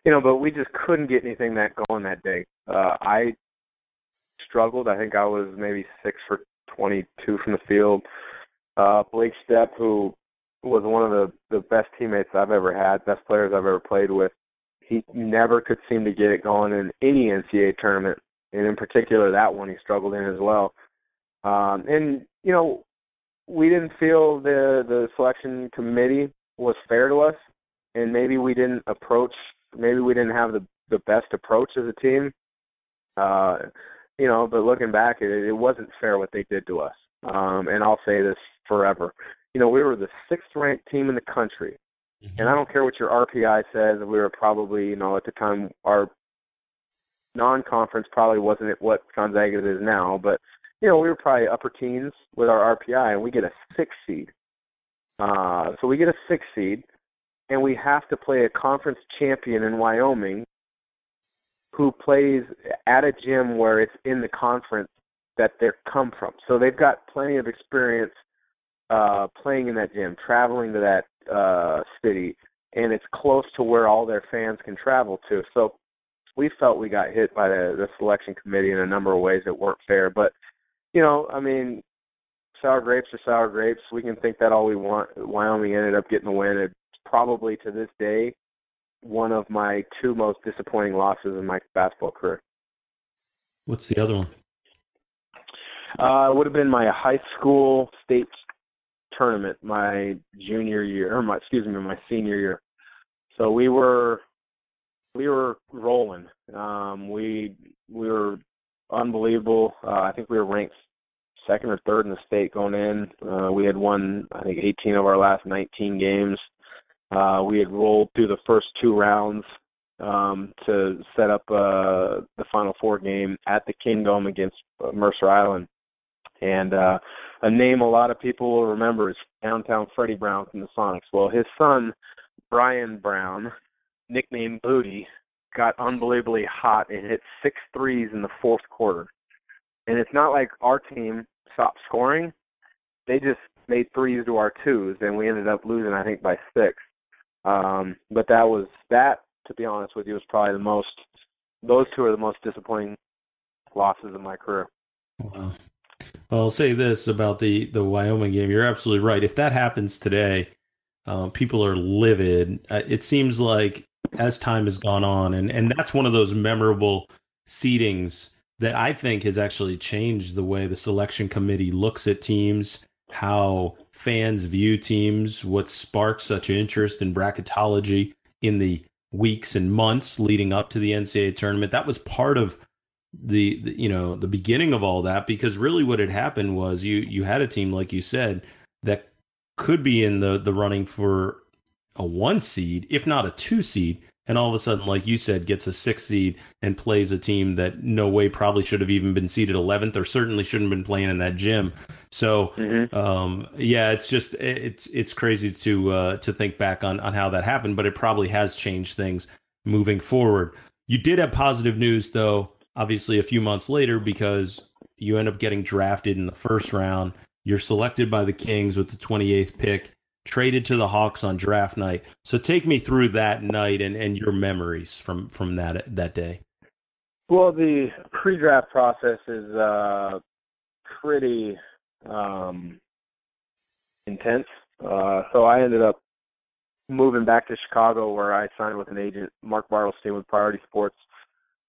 you know, but we just couldn't get anything that going that day. Uh, I struggled. I think I was maybe six for 22 from the field. Uh, Blake Stepp, who was one of the the best teammates I've ever had, best players I've ever played with. He never could seem to get it going in any NCAA tournament, and in particular that one he struggled in as well. Um, and you know, we didn't feel the the selection committee was fair to us, and maybe we didn't approach maybe we didn't have the the best approach as a team. Uh, you know, but looking back, it, it wasn't fair what they did to us. Um, and I'll say this forever. You know, we were the sixth ranked team in the country. Mm-hmm. And I don't care what your RPI says, we were probably, you know, at the time our non conference probably wasn't at what Gonzaga is now, but you know, we were probably upper teens with our RPI and we get a six seed. Uh so we get a six seed and we have to play a conference champion in Wyoming who plays at a gym where it's in the conference that they come from. So they've got plenty of experience uh playing in that gym, traveling to that uh city, and it's close to where all their fans can travel to. So we felt we got hit by the, the selection committee in a number of ways that weren't fair. But you know, I mean, sour grapes are sour grapes. We can think that all we want. Wyoming ended up getting the win. It probably to this day one of my two most disappointing losses in my basketball career. What's the other one? Uh, it would have been my high school state tournament, my junior year, or my excuse me, my senior year. So we were we were rolling. Um, we we were unbelievable. Uh, I think we were ranked second or third in the state going in. Uh, we had won I think 18 of our last 19 games. Uh, we had rolled through the first two rounds um, to set up uh, the Final Four game at the Kingdome against uh, Mercer Island. And uh, a name a lot of people will remember is downtown Freddie Brown from the Sonics. Well, his son, Brian Brown, nicknamed Booty, got unbelievably hot and hit six threes in the fourth quarter. And it's not like our team stopped scoring. They just made threes to our twos, and we ended up losing, I think, by six. Um, but that was that. To be honest with you, was probably the most. Those two are the most disappointing losses in my career. Wow. I'll say this about the the Wyoming game. You're absolutely right. If that happens today, uh, people are livid. Uh, it seems like as time has gone on, and and that's one of those memorable seedings that I think has actually changed the way the selection committee looks at teams, how fans view teams, what sparked such interest in bracketology in the weeks and months leading up to the NCAA tournament. That was part of the, the, you know the beginning of all that because really what had happened was you you had a team like you said that could be in the the running for a one seed if not a two seed and all of a sudden, like you said, gets a six seed and plays a team that no way probably should have even been seeded 11th or certainly shouldn't have been playing in that gym. So, mm-hmm. um, yeah, it's just it's it's crazy to uh, to think back on on how that happened, but it probably has changed things moving forward. You did have positive news, though, obviously, a few months later because you end up getting drafted in the first round. You're selected by the Kings with the 28th pick, traded to the Hawks on draft night. So take me through that night and, and your memories from, from that that day. Well, the pre-draft process is uh, pretty um, intense. Uh, so I ended up moving back to Chicago where I signed with an agent, Mark Bartelstein with Priority Sports.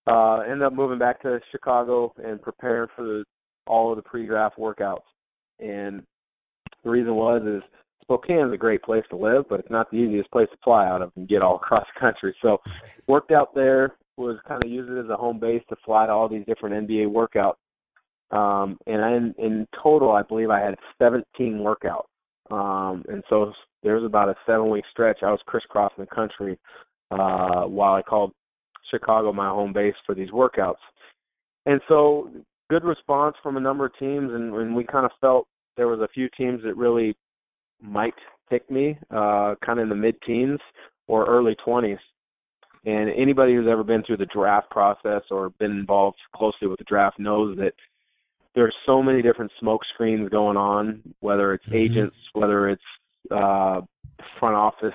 Uh, ended up moving back to Chicago and preparing for the, all of the pre-draft workouts. And the reason was is Spokane is a great place to live, but it's not the easiest place to fly out of and get all (laughs) across the country. So worked out there, was kind of used it as a home base to fly to all these different NBA workouts. Um, and in, in total, I believe I had 17 workouts. Um, and so there was about a seven week stretch. I was crisscrossing the country uh, while I called Chicago my home base for these workouts. And so good response from a number of teams, and, and we kind of felt there was a few teams that really might pick me, uh, kind of in the mid teens or early 20s. And anybody who's ever been through the draft process or been involved closely with the draft knows that there's so many different smoke screens going on, whether it's mm-hmm. agents, whether it's uh, front office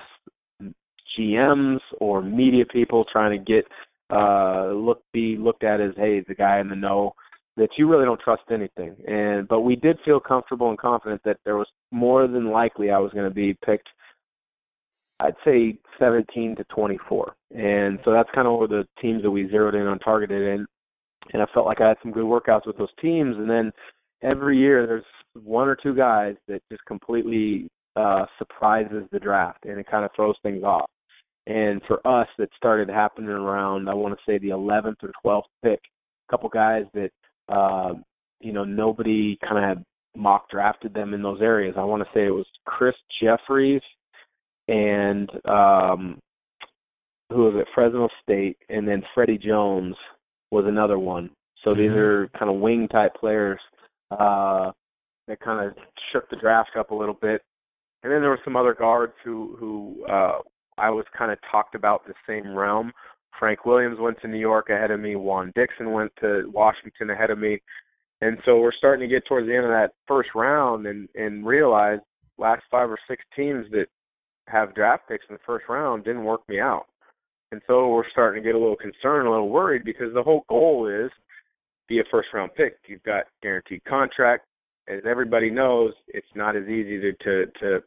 GMs or media people trying to get uh, look be looked at as hey the guy in the know that you really don't trust anything. And but we did feel comfortable and confident that there was more than likely I was going to be picked. I'd say 17 to 24, and so that's kind of where the teams that we zeroed in on targeted in and I felt like I had some good workouts with those teams. And then every year there's one or two guys that just completely uh, surprises the draft, and it kind of throws things off. And for us, that started happening around I want to say the 11th or 12th pick. A couple guys that uh, you know nobody kind of had mock drafted them in those areas. I want to say it was Chris Jefferies and um, who was at Fresno State, and then Freddie Jones was another one. So mm-hmm. these are kind of wing type players uh, that kind of shook the draft up a little bit. And then there were some other guards who who uh, I was kind of talked about the same realm. Frank Williams went to New York ahead of me. Juan Dixon went to Washington ahead of me. And so we're starting to get towards the end of that first round and and realize last five or six teams that have draft picks in the first round didn't work me out. And so we're starting to get a little concerned, a little worried because the whole goal is be a first round pick. You've got guaranteed contract. As everybody knows, it's not as easy to to, to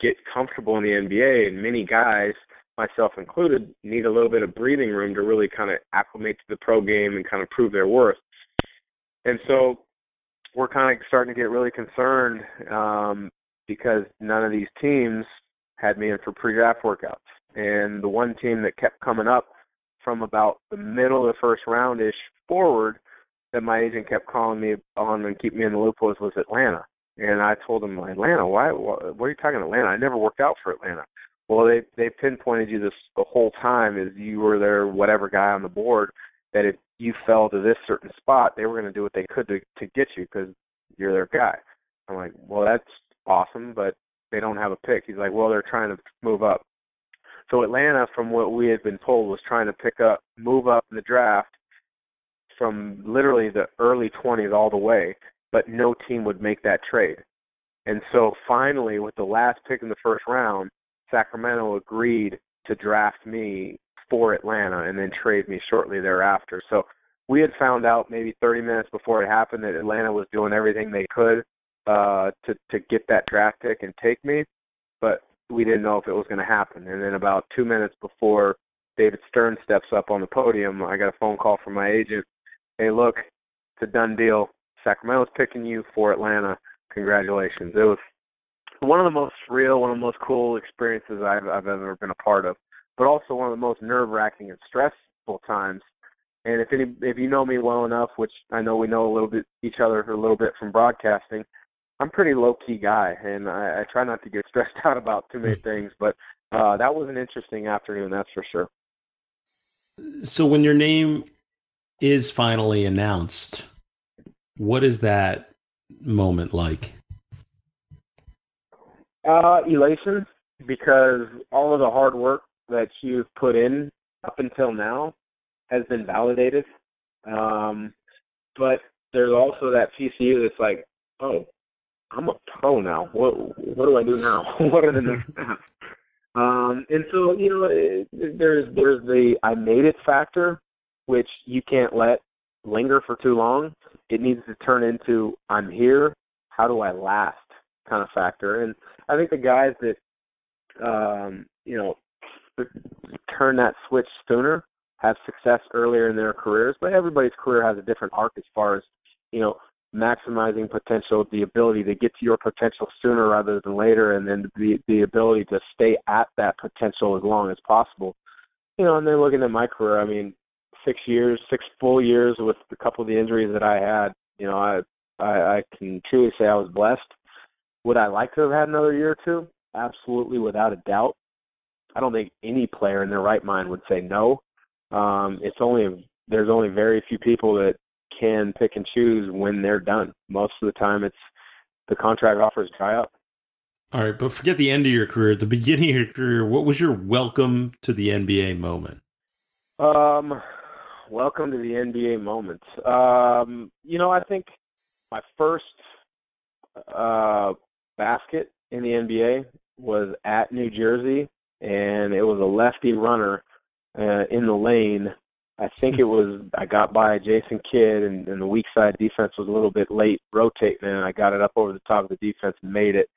get comfortable in the NBA and many guys, myself included, need a little bit of breathing room to really kind of acclimate to the pro game and kind of prove their worth. And so we're kind of starting to get really concerned um, because none of these teams had me in for pre-draft workouts and the one team that kept coming up from about the middle of the first round ish forward that my agent kept calling me on and keep me in the loop was was Atlanta. And I told him Atlanta, why? What, are you talking Atlanta? I never worked out for Atlanta. Well, they they pinpointed you this the whole time as you were their whatever guy on the board. That if you fell to this certain spot, they were going to do what they could to to get you because you're their guy. I'm like, well, that's awesome, but they don't have a pick. He's like, well, they're trying to move up. So Atlanta, from what we had been told, was trying to pick up, move up in the draft from literally the early 20s all the way, but no team would make that trade. And so finally, with the last pick in the first round, Sacramento agreed to draft me for Atlanta and then trade me shortly thereafter. So we had found out maybe 30 minutes before it happened that Atlanta was doing everything they could uh, to to get that draft pick and take me, but we didn't know if it was going to happen. And then about two minutes before David Stern steps up on the podium, I got a phone call from my agent. Hey, look, it's a done deal. Sacramento's picking you for Atlanta. Congratulations. It was one of the most real, one of the most cool experiences I've, I've ever been a part of, but also one of the most nerve wracking and stressful times. And if any, if you know me well enough, which I know we know a little bit each other a little bit from broadcasting, I'm pretty low key guy, and I, I try not to get (laughs) stressed out about too many things. But uh, that was an interesting afternoon, that's for sure. So when your name is finally announced, what is that moment like? Uh, elation, because all of the hard work that you've put in up until now has been validated. Um, but there's also that piece of you that's like, oh, I'm a pro now. What what do I do now? (laughs) what are the next (laughs) steps? Um, and so you know, it, there's there's the I made it factor, which you can't let linger for too long. It needs to turn into I'm here. How do I last? kind of factor. And I think the guys that um, you know turn that switch sooner have success earlier in their careers. But everybody's career has a different arc as far as you know maximizing potential, the ability to get to your potential sooner rather than later, and then the the ability to stay at that potential as long as possible. You know, and then looking at my career, I mean, six years, six full years with a couple of the injuries that I had. You know, I I, I can truly say I was blessed. Would I like to have had another year or two? Absolutely, without a doubt. I don't think any player in their right mind would say no. Um, it's only there's only very few people that can pick and choose when they're done. Most of the time, it's the contract offers dry up. All right, but forget the end of your career. At the beginning of your career, what was your welcome to the NBA moment? Um, welcome to the NBA moment. Um, you know, I think my first uh, basket in the NBA was at New Jersey, and it was a lefty runner uh, in the lane. I think it was I got by Jason Kidd, and, and the weak side defense was a little bit late rotating, and I got it up over the top of the defense and made it.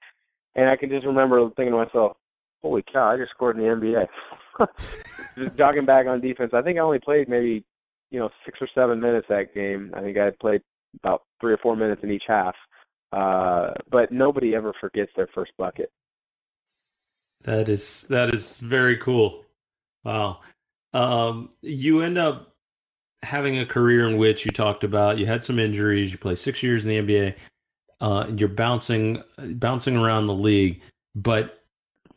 And I can just remember thinking to myself, "Holy cow! I just scored in the NBA." (laughs) just jogging back on defense. I think I only played maybe you know six or seven minutes that game. I think I played about three or four minutes in each half. Uh, but nobody ever forgets their first bucket. That is that is very cool. Wow. Um, you end up having a career in which you talked about you had some injuries. You played six years in the NBA. Uh, you're bouncing bouncing around the league, but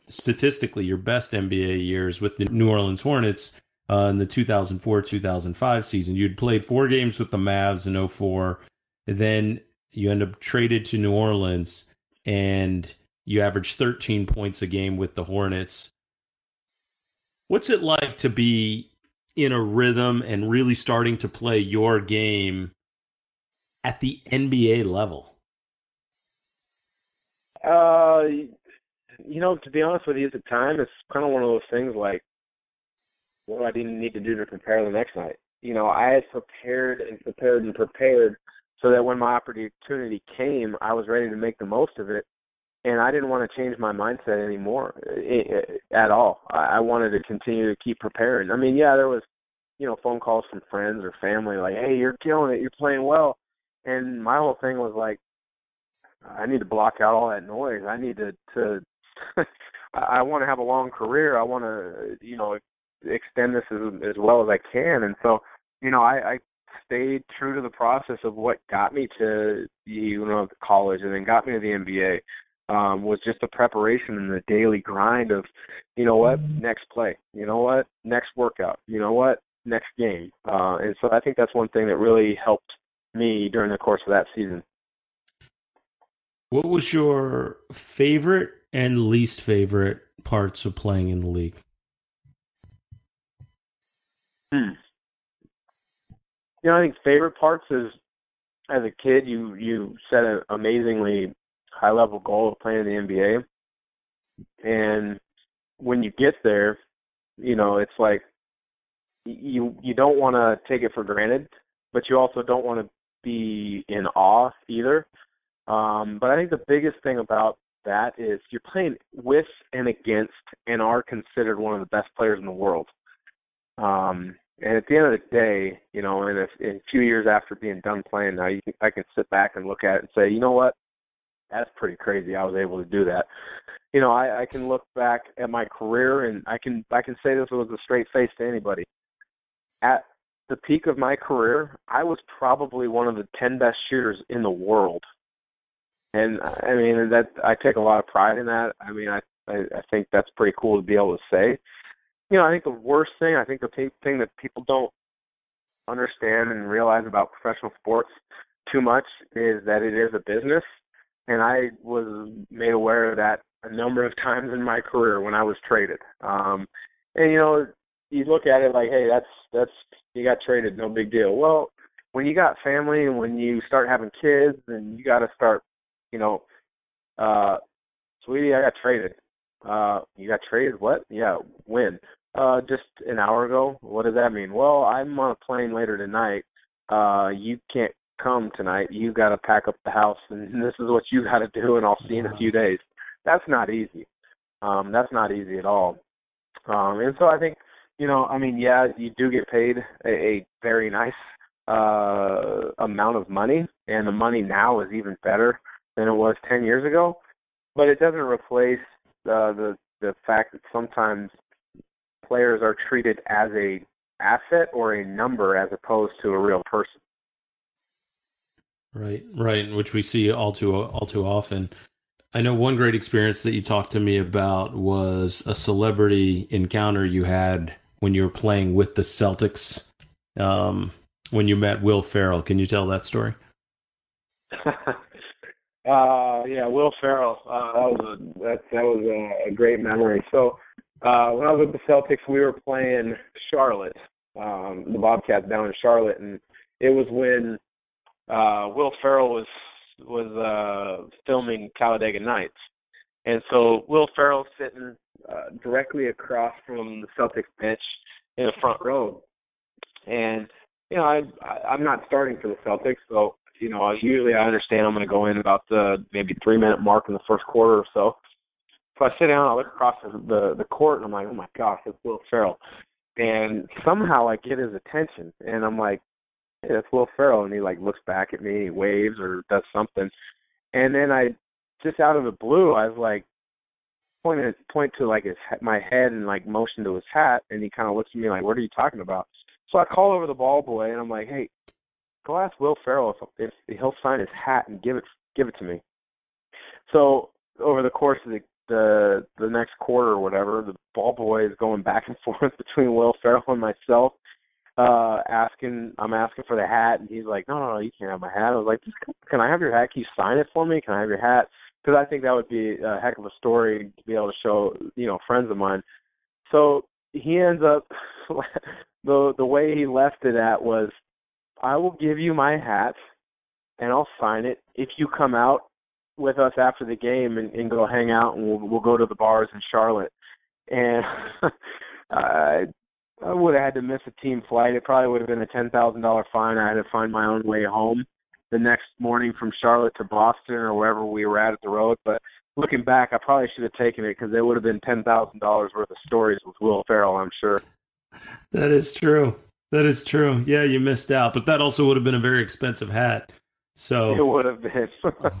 statistically, your best NBA years with the New Orleans Hornets uh, in the 2004-2005 season. You'd played four games with the Mavs in 04. Then you end up traded to New Orleans and you average 13 points a game with the Hornets. What's it like to be in a rhythm and really starting to play your game at the NBA level? Uh, you know, to be honest with you, at the time, it's kind of one of those things like, what I need to do to prepare the next night? You know, I had prepared and prepared and prepared so that when my opportunity came, I was ready to make the most of it. And I didn't want to change my mindset anymore eh, eh, at all. I wanted to continue to keep preparing. I mean, yeah, there was, you know, phone calls from friends or family like, "Hey, you're killing it. You're playing well." And my whole thing was like, I need to block out all that noise. I need to to (laughs) I want to have a long career. I want to, you know, extend this as as well as I can. And so, you know, I, I stayed true to the process of what got me to you know college and then got me to the NBA um, was just the preparation and the daily grind of you know what next play, you know what next workout, you know what next game, uh, and so I think that's one thing that really helped me during the course of that season. What was your favorite and least favorite parts of playing in the league? Hmm you know, I think favorite parts is as a kid you you set an amazingly high level goal of playing in the NBA, and when you get there, you know it's like you you don't want to take it for granted, but you also don't want to be in awe either. Um, but I think the biggest thing about that is you're playing with and against and are considered one of the best players in the world. Um, and at the end of the day, you know, in a, in a few years after being done playing, now you can, I can sit back and look at it and say, you know what, that's pretty crazy. I was able to do that. You know, I, I can look back at my career and I can I can say this with a straight face to anybody. At the peak of my career, I was probably one of the ten best shooters in the world. And I mean that I take a lot of pride in that. I mean I I, I think that's pretty cool to be able to say you know, I think the worst thing, I think the thing that people don't understand and realize about professional sports too much is that it is a business. And I was made aware of that a number of times in my career when I was traded. Um, and you know, you look at it like, hey, that's that's You got traded, no big deal. Well, when you got family and when you start having kids, then you got to start, you know, uh, sweetie, I got traded. Uh, you got traded? What? Yeah, when? Uh, just an hour ago. What does that mean? Well, I'm on a plane later tonight. Uh, you can't come tonight. You got to pack up the house, and (laughs) this is what you got to do, and I'll see you in a few days. That's not easy. Um, that's not easy at all. Um, and so I think, you know, I mean, yeah, you do get paid a, a very nice uh amount of money, and the money now is even better than it was 10 years ago, but it doesn't replace uh, the the fact that sometimes players are treated as a asset or a number as opposed to a real person. Right, right, which we see all too all too often. I know one great experience that you talked to me about was a celebrity encounter you had when you were playing with the Celtics. Um, when you met Will Ferrell, can you tell that story? (laughs) uh, yeah, Will Ferrell. Uh, that was a that that was a, a great memory. So uh, when I was with the Celtics, we were playing Charlotte, um, the Bobcats down in Charlotte, and it was when uh, Will Ferrell was was uh, filming Talladega Nights, and so Will Ferrell sitting uh, directly across from the Celtics bench in the front row, and you know I, I I'm not starting for the Celtics, so you know usually I understand I'm going to go in about the maybe three minute mark in the first quarter or so. So I sit down, I look across the the, the court, and I'm like, oh my gosh, it's Will Ferrell, and somehow I get his attention, and I'm like, hey, that's Will Ferrell, and he like looks back at me, waves or does something, and then I just out of the blue, I was like, point it point point to like his my head and like motion to his hat, and he kind of looks at me like, "What are you talking about?" So I call over the ball boy, and I'm like, "Hey, go ask Will Ferrell if, if he'll sign his hat and give it give it to me." So over the course of the the the next quarter or whatever, the ball boy is going back and (laughs) forth between Will Ferrell and myself, uh, asking I'm asking for the hat, and he's like, no, no, no, you can't have my hat. I was like, can I have your hat? Can you sign it for me? Can I have your hat? Because I think that would be a heck of a story to be able to show, you know, friends of mine. So he ends up (laughs) the the way he left it at was, I will give you my hat, and I'll sign it if you come out with us after the game and, and go hang out, and we'll we'll go to the bars in Charlotte. And (laughs) I I would have had to miss a team flight. It probably would have been a ten thousand dollar fine. I had to find my own way home the next morning from Charlotte to Boston or wherever we were at at the road. But looking back, I probably should have taken it because it would have been ten thousand dollars worth of stories with Will Ferrell. I'm sure. That is true. That is true. Yeah, you missed out, but that also would have been a very expensive hat. So it would have been. (laughs)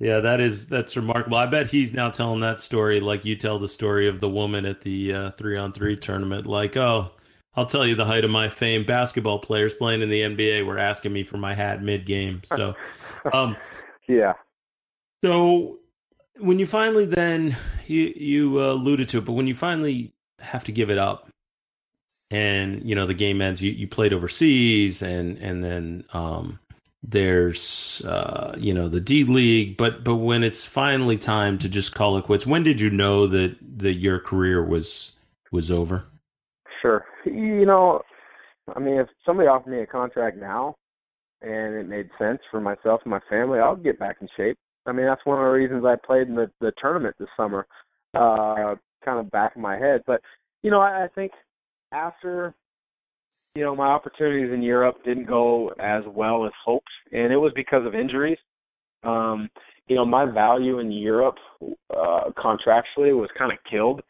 Yeah, that is that's remarkable. I bet he's now telling that story like you tell the story of the woman at the uh, three on three tournament. Like, oh, I'll tell you the height of my fame. Basketball players playing in the NBA were asking me for my hat mid game. So, um, (laughs) yeah. So when you finally then you you uh, alluded to it, but when you finally have to give it up, and you know the game ends, you you played overseas, and and then um, there's uh, you know the D League, but but when it's finally time to just call it quits, when did you know that that your career was was over? Sure, you know, I mean, if somebody offered me a contract now, and it made sense for myself and my family, I'll get back in shape. I mean, that's one of the reasons I played in the the tournament this summer, uh, kind of back in my head. But you know, I, I think after you know, my opportunities in Europe didn't go as well as hoped, and it was because of injuries. Um, you know, my value in Europe uh, contractually was kind of killed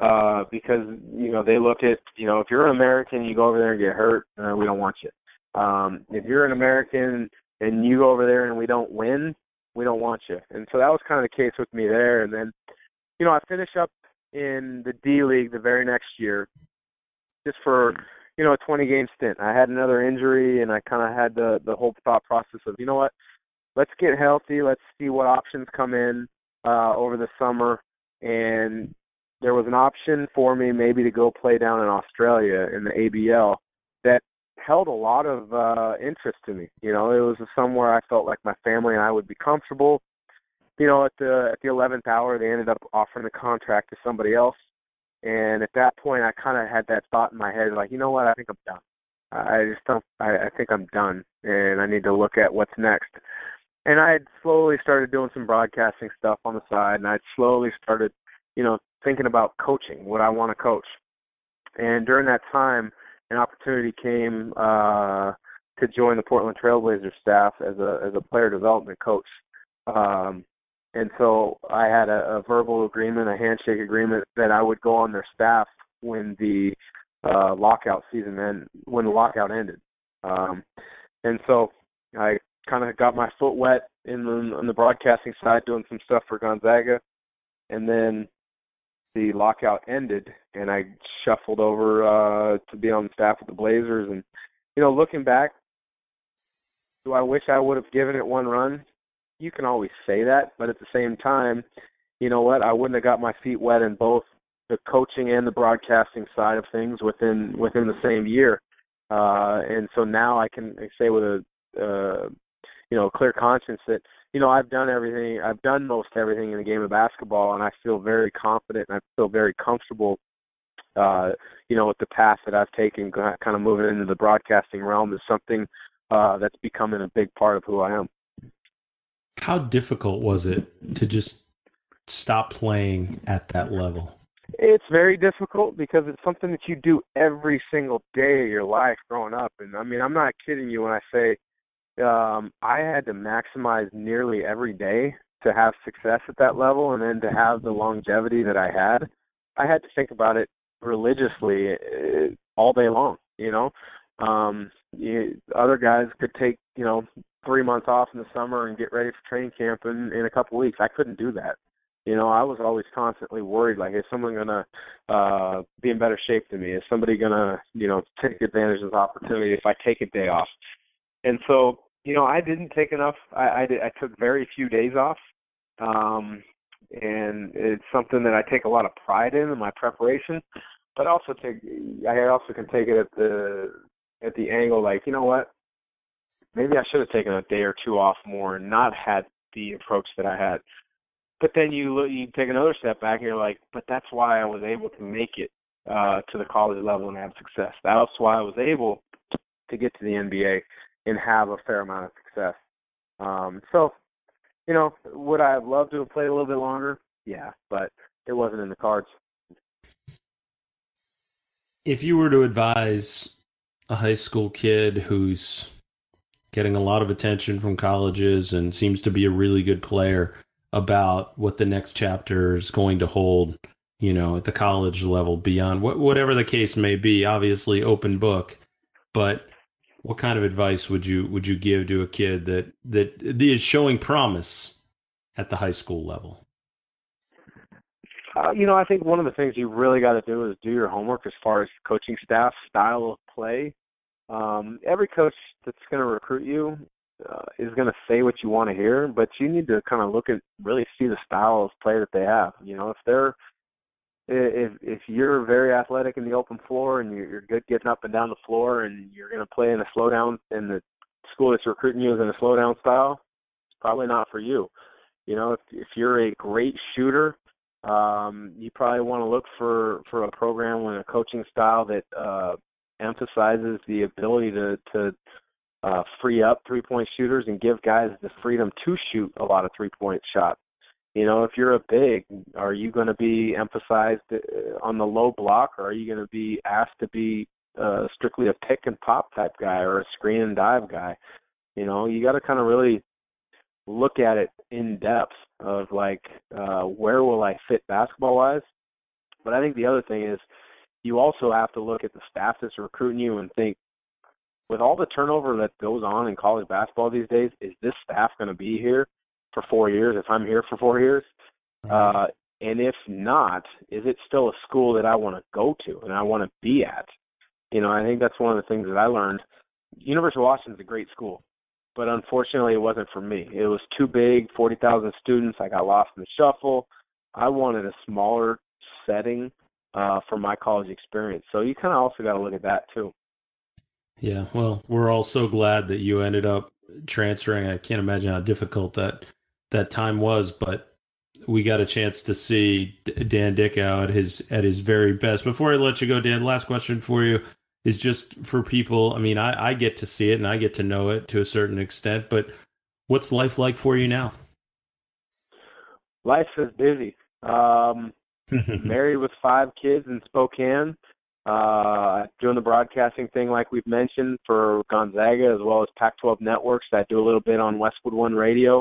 uh, because you know they looked at you know if you're an American, you go over there and get hurt, uh, we don't want you. Um, if you're an American and you go over there and we don't win, we don't want you. And so that was kind of the case with me there. And then, you know, I finished up in the D League the very next year, just for you know, a 20 game stint. I had another injury, and I kind of had the the whole thought process of, you know what, let's get healthy. Let's see what options come in uh, over the summer. And there was an option for me maybe to go play down in Australia in the ABL that held a lot of uh interest to me. You know, it was somewhere I felt like my family and I would be comfortable. You know, at the at the eleventh hour they ended up offering the contract to somebody else and at that point, I kind of had that thought in my head, like, you know what, I think I'm done. I just don't. I, I think I'm done, and I need to look at what's next. And I had slowly started doing some broadcasting stuff on the side, and I slowly started, you know, thinking about coaching. What I want to coach. And during that time, an opportunity came uh, to join the Portland Trailblazers staff as a as a player development coach. Um, and so I had a, a verbal agreement, a handshake agreement that I would go on their staff when the uh, lockout season and when the lockout ended. Um, and so I kind of got my foot wet in the, on the broadcasting side, doing some stuff for Gonzaga, and then the lockout ended, and I shuffled over uh, to be on the staff with the Blazers. And you know, looking back, do I wish I would have given it one run? You can always say that, but at the same time, you know what? I wouldn't have got my feet wet in both the coaching and the broadcasting side of things within within the same year. Uh, and so now I can say with a uh, you know clear conscience that you know I've done everything. I've done most everything in the game of basketball, and I feel very confident and I feel very comfortable. Uh, you know, with the path that I've taken, kind of moving into the broadcasting realm is something uh, that's becoming a big part of who I am. How difficult was it to just stop playing at that level? It's very difficult because it's something that you do every single day of your life growing up. And I mean, I'm not kidding you when I say um, I had to maximize nearly every day to have success at that level and then to have the longevity that I had. I had to think about it religiously uh, all day long, you know. Um, you, other guys could take, you know, three months off in the summer and get ready for training camp in, in a couple weeks. I couldn't do that. You know, I was always constantly worried, like, is someone gonna uh be in better shape than me? Is somebody gonna, you know, take advantage of this opportunity if I take a day off? And so, you know, I didn't take enough. I I, did, I took very few days off, um, and it's something that I take a lot of pride in in my preparation. But also take, I also can take it at the at the angle, like, you know what? Maybe I should have taken a day or two off more and not had the approach that I had but then you look, you take another step back and you're like, but that's why I was able to make it uh, to the college level and have success. That's why I was able to get to the NBA and have a fair amount of success. Um, so, you know, would I have loved to have played a little bit longer? Yeah, but it wasn't in the cards. If you were to advise a high school kid who's getting a lot of attention from colleges and seems to be a really good player, about what the next chapter is going to hold, you know, at the college level beyond wh- whatever the case may be. Obviously, open book, but what kind of advice would you would you give to a kid that that is showing promise at the high school level? Uh, you know, I think one of the things you really got to do is do your homework as far as coaching staff style of play. Um, every coach that's going to recruit you uh, is going to say what you want to hear, but you need to kind of look at really see the style of play that they have. You know, if they're if if you're very athletic in the open floor and you're, good getting up and down the floor and you're going to play in a slow down and the school that's recruiting you is in a slow down style, it's probably not for you. You know, if if you're a great shooter, um, you probably want to look for for a program with a coaching style that uh, emphasizes the ability to to uh, free up three point shooters and give guys the freedom to shoot a lot of three point shots. You know, if you're a big, are you going to be emphasized uh, on the low block, or are you going to be asked to be uh, strictly a pick and pop type guy or a screen and dive guy? You know, you got to kind of really look at it in depth of like uh, where will I fit basketball wise. But I think the other thing is you also have to look at the staff that's recruiting you and think with all the turnover that goes on in college basketball these days, is this staff going to be here for four years if I'm here for four years? Uh, and if not, is it still a school that I want to go to and I want to be at? You know, I think that's one of the things that I learned. University of Washington is a great school, but unfortunately, it wasn't for me. It was too big, forty thousand students. I got lost in the shuffle. I wanted a smaller setting uh, for my college experience. So you kind of also got to look at that too. Yeah, well, we're all so glad that you ended up transferring. I can't imagine how difficult that that time was, but we got a chance to see Dan Dickau at his at his very best. Before I let you go, Dan, last question for you: is just for people. I mean, I, I get to see it and I get to know it to a certain extent, but what's life like for you now? Life is busy. Um, (laughs) married with five kids in Spokane. Uh, doing the broadcasting thing, like we've mentioned, for Gonzaga as well as Pac-12 networks. I do a little bit on Westwood One Radio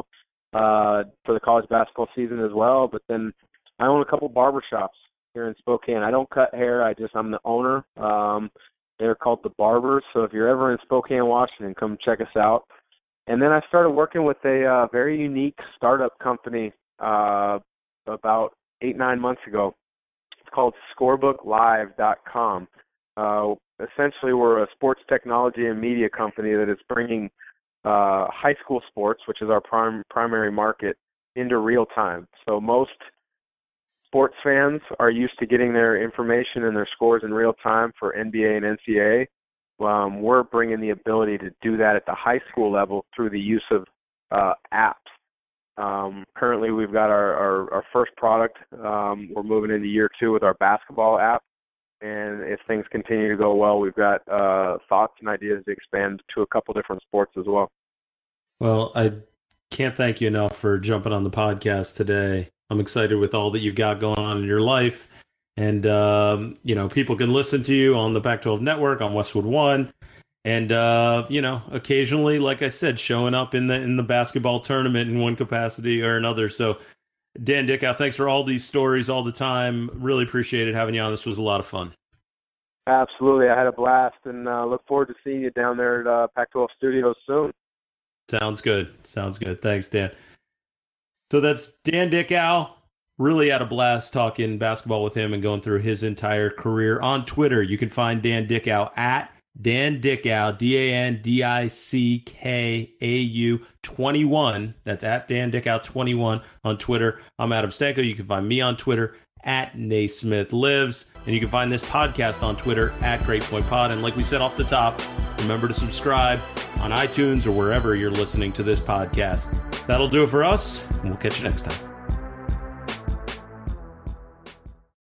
uh, for the college basketball season as well. But then I own a couple barbershops here in Spokane. I don't cut hair. I just I'm the owner. Um, they're called the Barbers. So if you're ever in Spokane, Washington, come check us out. And then I started working with a uh, very unique startup company uh, about eight nine months ago. It's called ScorebookLive.com. Uh, essentially, we're a sports technology and media company that is bringing uh, high school sports, which is our prim- primary market, into real time. So most sports fans are used to getting their information and their scores in real time for NBA and NCAA. Um, we're bringing the ability to do that at the high school level through the use of uh, apps. Um, currently, we've got our, our, our first product. Um, we're moving into year two with our basketball app. And if things continue to go well, we've got uh, thoughts and ideas to expand to a couple different sports as well. Well, I can't thank you enough for jumping on the podcast today. I'm excited with all that you've got going on in your life. And, um, you know, people can listen to you on the Pac 12 network, on Westwood One. And, uh, you know, occasionally, like I said, showing up in the in the basketball tournament in one capacity or another. So, Dan Dickau, thanks for all these stories all the time. Really appreciated having you on. This was a lot of fun. Absolutely. I had a blast and uh, look forward to seeing you down there at uh, Pac 12 Studios soon. Sounds good. Sounds good. Thanks, Dan. So that's Dan Dickau. Really had a blast talking basketball with him and going through his entire career on Twitter. You can find Dan Dickau at Dan Dickau, D A N D I C K A U 21. That's at Dan Dickau 21 on Twitter. I'm Adam Stanco. You can find me on Twitter at Naismith Lives. And you can find this podcast on Twitter at Great Point Pod. And like we said off the top, remember to subscribe on iTunes or wherever you're listening to this podcast. That'll do it for us, and we'll catch you next time.